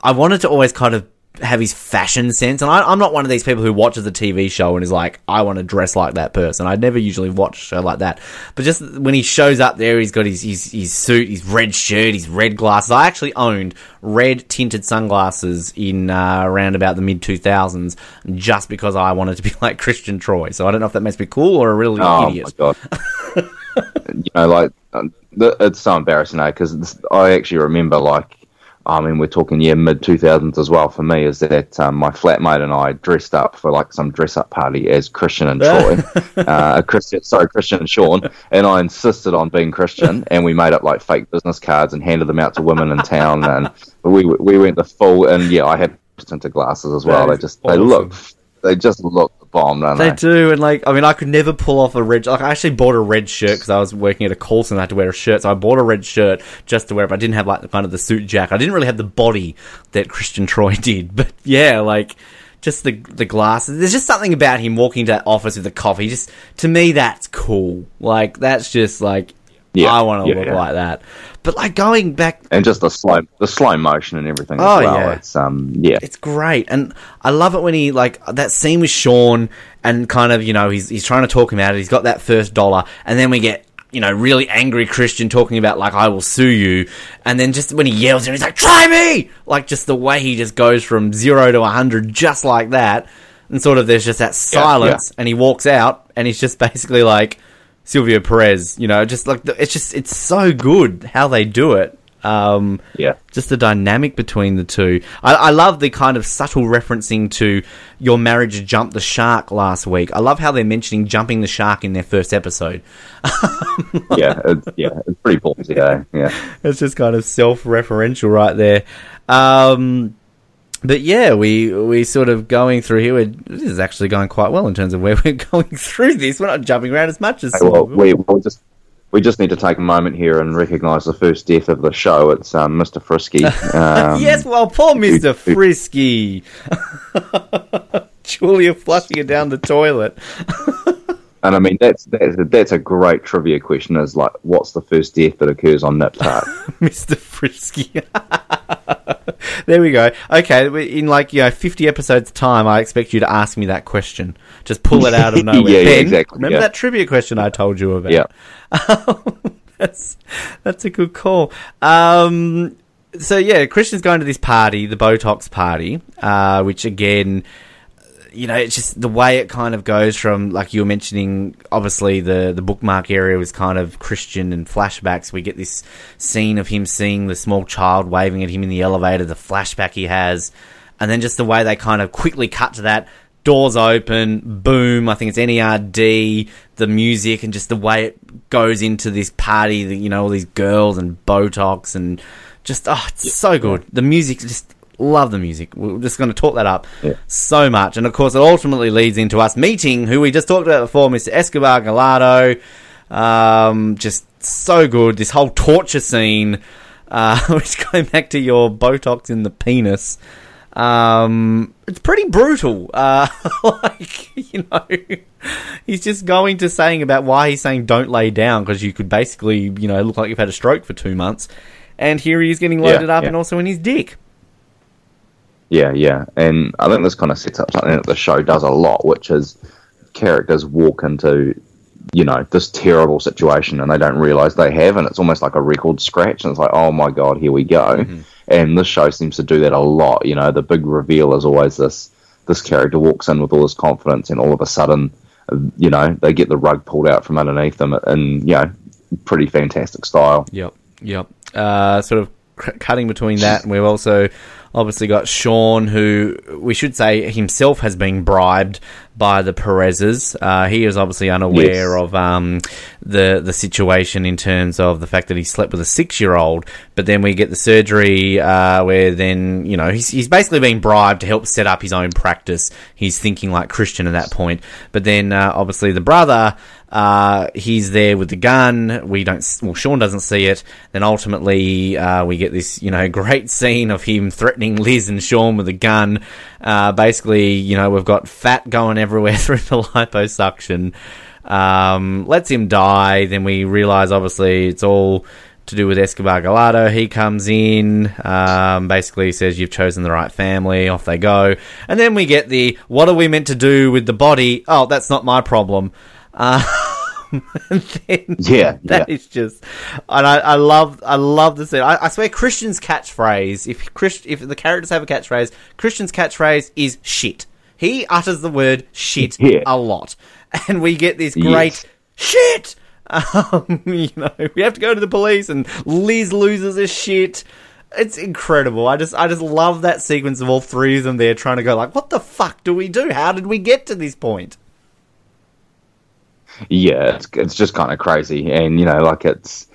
Speaker 1: I wanted to always kind of have his fashion sense, and I, I'm not one of these people who watches a TV show and is like, I want to dress like that person. I never usually watch a show like that, but just when he shows up there, he's got his his, his suit, his red shirt, his red glasses. I actually owned red tinted sunglasses in uh, around about the mid 2000s, just because I wanted to be (laughs) like Christian Troy. So I don't know if that makes me cool or a really idiot.
Speaker 2: Oh
Speaker 1: idiot.
Speaker 2: my god! (laughs) you know, like um, it's so embarrassing now because I actually remember, like, I mean, we're talking yeah mid two thousands as well. For me, is that um, my flatmate and I dressed up for like some dress up party as Christian and Troy, (laughs) uh, Christian, sorry, Christian and Sean, and I insisted on being Christian, and we made up like fake business cards and handed them out to women in town, and we we went the full, and yeah, I had tinted glasses as well. They just they
Speaker 1: awesome.
Speaker 2: look they just look the bomb, don't
Speaker 1: They
Speaker 2: they?
Speaker 1: do, and like, I mean, I could never pull off a red. Like, I actually bought a red shirt because I was working at a call center. I had to wear a shirt, so I bought a red shirt just to wear it. But I didn't have like the kind of the suit jacket. I didn't really have the body that Christian Troy (laughs) did. But yeah, like just the the glasses. There's just something about him walking to that office with a coffee. Just to me, that's cool. Like that's just like
Speaker 2: Yeah,
Speaker 1: I want to
Speaker 2: yeah,
Speaker 1: look
Speaker 2: yeah.
Speaker 1: like that. But like going back
Speaker 2: and just the slow the slow motion and everything
Speaker 1: Oh,
Speaker 2: as well.
Speaker 1: yeah.
Speaker 2: It's um yeah.
Speaker 1: it's great and i love it when he like that scene with sean and kind of you know he's he's trying to talk him out it he's got that first dollar and then we get you know really angry christian talking about like i will sue you and then just when he yells and he's like try me like just the way he just goes from zero to a 100 just like that and sort of there's just that silence and he walks out and he's just (laughs) basically like Silvio Perez, you know, just like the, it's just it's so good how they do it. Um,
Speaker 2: Yeah.
Speaker 1: just the dynamic between the two. I, I love the kind of subtle referencing to your marriage jumped the shark last week. I love how they're mentioning jumping the shark in their first episode. (laughs)
Speaker 2: yeah, it's, yeah, it's pretty ballsy, eh? Yeah,
Speaker 1: It's just kind of self-referential right there. Um, but yeah, we we sort of going through here. This is actually going quite well in terms of where (laughs) we're going through this. We're not jumping around as much as
Speaker 2: Hey, well, we we'll just we just need to take a moment here and recognise the first death of the show. It's um, Mr. Frisky. (laughs) Um,
Speaker 1: yes, well, poor Mister Frisky. (laughs) Julia flushing it down the toilet.
Speaker 2: and I mean that's that's that's a great trivia question. Is like, what's the first death that occurs on Nip Tuck?
Speaker 1: Mr. Frisky. (laughs) there we go. Okay, in like you know fifty episodes time, I expect you to ask me that question. Just pull it out of (laughs) nowhere.
Speaker 2: Yeah, yeah, exactly,
Speaker 1: Remember
Speaker 2: yeah.
Speaker 1: that trivia question I told you about?
Speaker 2: yeah, (laughs)
Speaker 1: that's that's a good call. Um, so yeah, Christian's going to this party, the Botox party, uh, which again, you know, it's just the way it kind of goes from like you were mentioning. Obviously, the the bookmark area was kind of Christian and flashbacks. We get this scene of him seeing the small child waving at him in the elevator, the flashback he has, and then just the way they kind of quickly cut to that. Doors open, boom. I think it's NERD, the music, and just the way it goes into this party. The, you know, all these girls and Botox, and just oh, it's so good. The music, just love the music. We're just going to talk that up
Speaker 2: Yeah.
Speaker 1: so much, and of course, it ultimately leads into us meeting who we just talked about before, Mr. Escobar Gallardo. Um, just so good. This whole torture scene, uh, (laughs) which going back to your Botox in the penis, um, it's pretty brutal. Uh, (laughs) like, you know, he's just going to saying about why he's saying don't lay down because you could basically, you know, look like you've had a stroke for two months. And here he is getting loaded
Speaker 2: Yeah,
Speaker 1: up
Speaker 2: yeah.
Speaker 1: and also in his dick.
Speaker 2: Yeah, yeah, and I think this kind of sets up something that the show does a lot, which is characters walk into, you know, this terrible situation and they don't realize they have, and it's almost like a record scratch, and it's like, oh my god, here we go. And this show seems to do that a lot. You know, the big reveal is always this: this character walks in with all this confidence, and all of a sudden, you know, they get the rug pulled out from underneath them, in you know, pretty fantastic style.
Speaker 1: Yep, yep. Uh, sort of cutting between that, (laughs) and we've also obviously got Sean, who we should say himself has been bribed by the Perez's. Uh, he is obviously unaware
Speaker 2: Yes.
Speaker 1: of um, the the situation in terms of the fact that he slept with a six year old. But then we get the surgery uh, where then you know he's he's basically being bribed to help set up his own practice. He's thinking like Christian at that point. But then uh, obviously the brother. Uh, he's there with the gun. We don't. Well, Sean doesn't see it. Then ultimately, uh, we get this, you know, (laughs) great scene of him threatening Liz and Sean with a gun. Uh, basically, you know, we've got fat going everywhere (laughs) through the liposuction. Um, lets him die. Then we realize, obviously, it's all to do with Escobar Gallardo. He comes in, um, basically says, You've chosen the right family. Off they go. And then we get the, What are we meant to do with the body? Oh, that's not my problem. Uh, (laughs) (laughs)
Speaker 2: Yeah,
Speaker 1: that
Speaker 2: yeah.
Speaker 1: is just, and I, I love, I love the scene. I, I swear, Christian's catchphrase, if Chris, if the characters have a catchphrase, Christian's catchphrase is shit. He utters the word shit
Speaker 2: Yeah.
Speaker 1: a lot, and we get this great
Speaker 2: Yes.
Speaker 1: shit. Um, (laughs) you know, we have to go to the police, and Liz loses her shit. It's incredible. I just, I just love that sequence of all three of them there trying to go like, what the fuck do we do? How did we get to this point?
Speaker 2: Yeah, it's it's just kind of crazy, and you know, like it's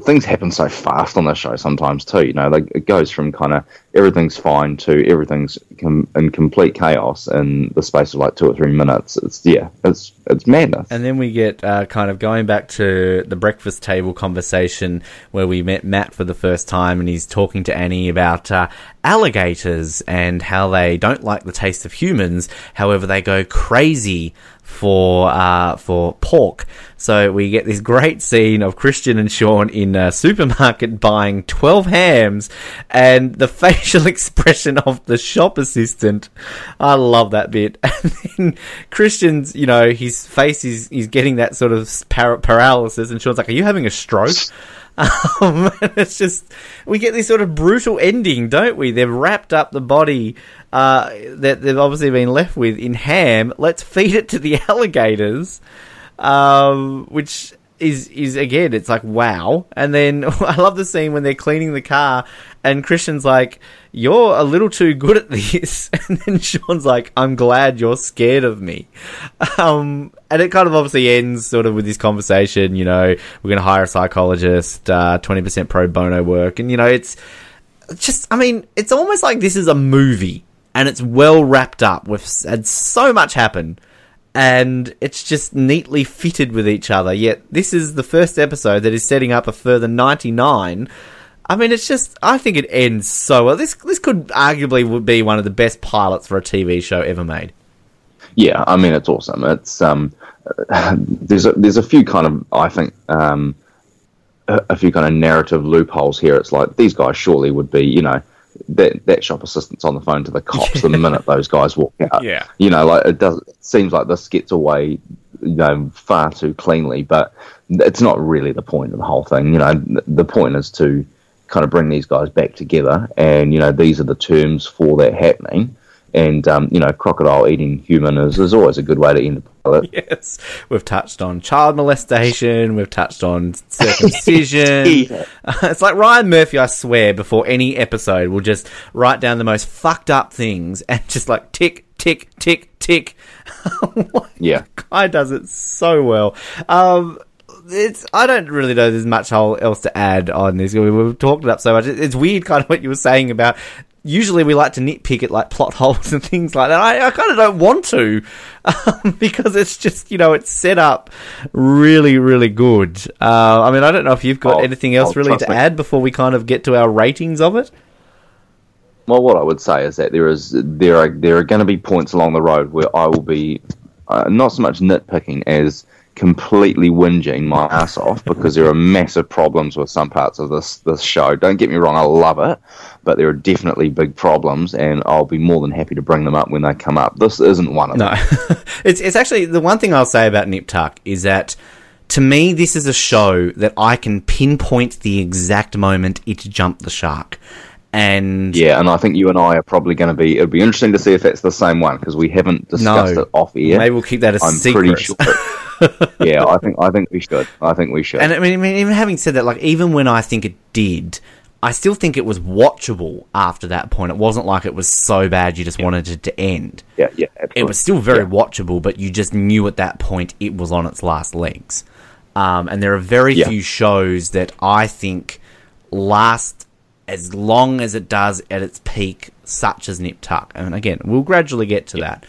Speaker 2: things happen so fast on the show sometimes too. You know, like it goes from kind of everything's fine to everything's com- in complete chaos in the space of like two or three minutes. It's yeah, it's it's madness.
Speaker 1: And then we get uh, kind of going back to the breakfast table conversation where we met Matt for the first time and he's talking to Annie about uh, alligators and how they don't like the taste of humans. However, they go crazy for uh, for pork. So we get this great scene of Christian and Sean in a supermarket buying 12 hams and the (laughs) facial expression of the shop assistant. I love that bit. (laughs) And then Christian's, you know, his face is, he's getting that sort of par- paralysis and Sean's like, are you having a stroke? (laughs) Um, it's just we get this sort of brutal ending, don't we? They've wrapped up the body uh, that they've obviously been left with in ham. Let's feed it to the (laughs) alligators, um, which is is again, it's like wow. And then (laughs) I love the scene when they're cleaning the car, and Christian's like, "You're a little too good at (laughs) this," and then Sean's like, "I'm glad you're scared of me." (laughs) Um, and it kind of obviously ends sort of with this conversation. You know, we're going to hire a psychologist, twenty percent pro bono work, and you know, it's just, I mean, it's almost like this is a movie and it's well wrapped up. We've had so much happen and it's just neatly fitted with each other. Yet this is the first episode that is setting up a further 99. I mean, it's just, I think it ends so well. This, this could arguably would be one of the best pilots for a TV show ever made.
Speaker 2: Yeah, I mean it's awesome. It's um, (laughs) there's a, there's a few kind of I think um, a, a few kind of narrative loopholes here. It's like these guys surely would be, you know, that that shop assistant's on the phone to the cops the (laughs) minute those guys walk out.
Speaker 1: Yeah.
Speaker 2: you know, like it does. It seems like this gets away, you know, far too cleanly. But it's not really the point of the whole thing. You know, the point is to kind of bring these guys back together, and you know, these are the terms for that happening. And um, you know, crocodile eating human is, is always a good way to end a pilot. (laughs)
Speaker 1: Yes, we've touched on child molestation. We've touched on circumcision. (laughs)
Speaker 2: Yeah. (laughs)
Speaker 1: it's like Ryan Murphy. I swear, before any episode, will just write down the most fucked up things and just like tick, tick, tick, tick.
Speaker 2: Yeah.
Speaker 1: Guy does it so well. Um, it's I don't really know there's much else to add on this. We- We've talked it up so much. It's weird, kind of what you were saying about usually we like to nitpick at like plot (laughs) holes and things like that. I, I kind of don't want to um, (laughs) because it's just you know it's set up really really good. Uh, I mean, I don't know if you've got
Speaker 2: Oh,
Speaker 1: anything else
Speaker 2: oh,
Speaker 1: really to
Speaker 2: me.
Speaker 1: add before we kind of get to our ratings of it.
Speaker 2: Well, what I would say is that there is there are there are going to be points along the road where I will be uh, not so much nitpicking as completely whinging my ass off because there are massive problems with some parts of this this show. Don't get me wrong, I love it, but there are definitely big problems, and I'll be more than happy to bring them up when they come up. This isn't one of them.
Speaker 1: No, (laughs) it's it's actually the one thing I'll say about Nip Tuck is that to me this is a show that I can pinpoint the exact moment it jumped the shark, and
Speaker 2: Yeah, and I think you and I are probably going to be. It'll be interesting to see if that's the same one because we haven't discussed
Speaker 1: No.
Speaker 2: it off air.
Speaker 1: maybe we'll keep that a
Speaker 2: I'm
Speaker 1: secret.
Speaker 2: pretty sure. Yeah, I think I think we should. I think we should.
Speaker 1: And I mean, I mean, even having said that, like even when I think it did, I still think it was watchable after that point. It wasn't like it was so bad you just wanted it to end.
Speaker 2: yeah, yeah, absolutely.
Speaker 1: It was still very
Speaker 2: Yeah.
Speaker 1: watchable, but you just knew at that point it was on its last legs. Um, and there are very
Speaker 2: Yeah.
Speaker 1: few shows that I think last as long as it does at its peak, such as Nip Tuck. And again, we'll gradually get to that.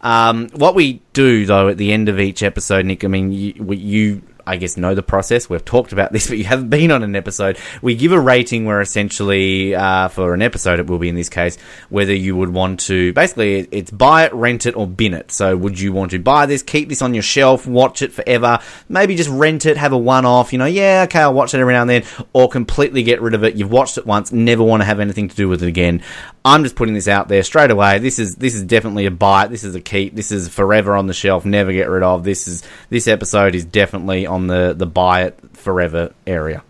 Speaker 1: Um, what we do though at the end of each episode, Nick, I mean, you, you, I guess, know the process. We've talked about (laughs) this, but you haven't been on an episode. We give a rating where essentially, uh, for an episode, it will be in this case, whether you would want to, basically, it's buy it, rent it, or bin it. So would you want to buy this, keep this on your shelf, watch it forever, maybe just rent it, have a one off, you know, yeah, okay, I'll watch it every now and then, or completely get rid of it. You've watched it once, never want to have anything to do with it again. I'm just putting this out there straight away. This is this is definitely a bite. This is a keep. This is forever on the shelf. Never get rid of. This is this episode is definitely on the the buy it forever area.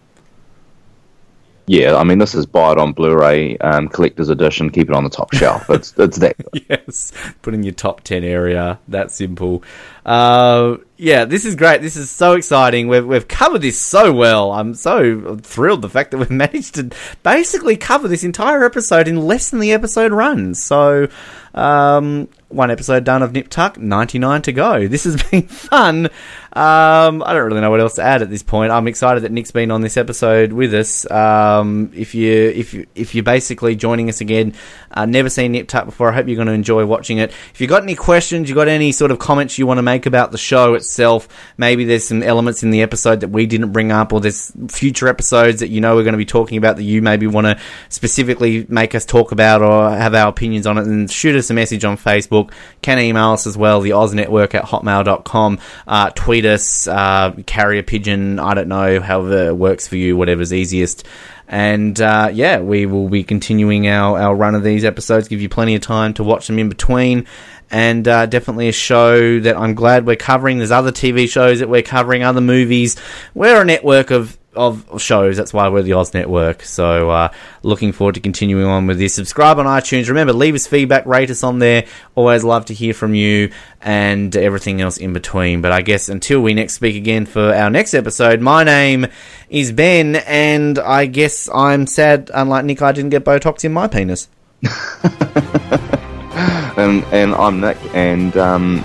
Speaker 2: Yeah, I mean, this is buy it on Blu-ray, um, collector's edition. Keep it on the top (laughs) shelf. It's it's that. good.
Speaker 1: yes, put in your top 10 area. That simple. Uh, yeah, this is great. This is so exciting. We've, we've covered this so well. I'm so thrilled the fact that we've (laughs) managed to basically cover this entire episode in less than the episode runs. So, um, one episode done of Nip Tuck, 99 to go. This has (laughs) been fun. Um, I don't really know what else to add at this point. I'm excited that Nick's been on this episode with us. Um, if you if you if you're basically joining us again, uh, never seen Nip Tuck before, I hope you're going to enjoy watching it. If you've got any questions, you've got any sort of comments you want to make about the show itself, maybe there's some elements in the episode that we didn't bring up, or there's future episodes that you know we're going to be talking about that you maybe want to specifically make us talk about or have our opinions on it, then shoot us a message on Facebook. Can email us as well, the Oz Network at hotmail.com. Uh, tweet us, uh, carry a pigeon, I don't know, however it works for you, whatever's easiest. And uh, yeah, we will be continuing our, our run of these episodes, give you plenty of time to watch them in between. And uh, definitely a show that I'm glad we're covering. There's other TV shows that we're covering, other movies. We're a network of of shows. That's why we're the Oz Network. So, uh, looking forward to continuing on with this. Subscribe on iTunes. Remember, leave us feedback, rate us on there. Always love to hear from you and everything else in between. But I guess until we next speak again for our next episode, my name is Ben, and I guess I'm sad, unlike Nick, I didn't get Botox in my penis. (laughs)
Speaker 2: And and I'm Nick, and um,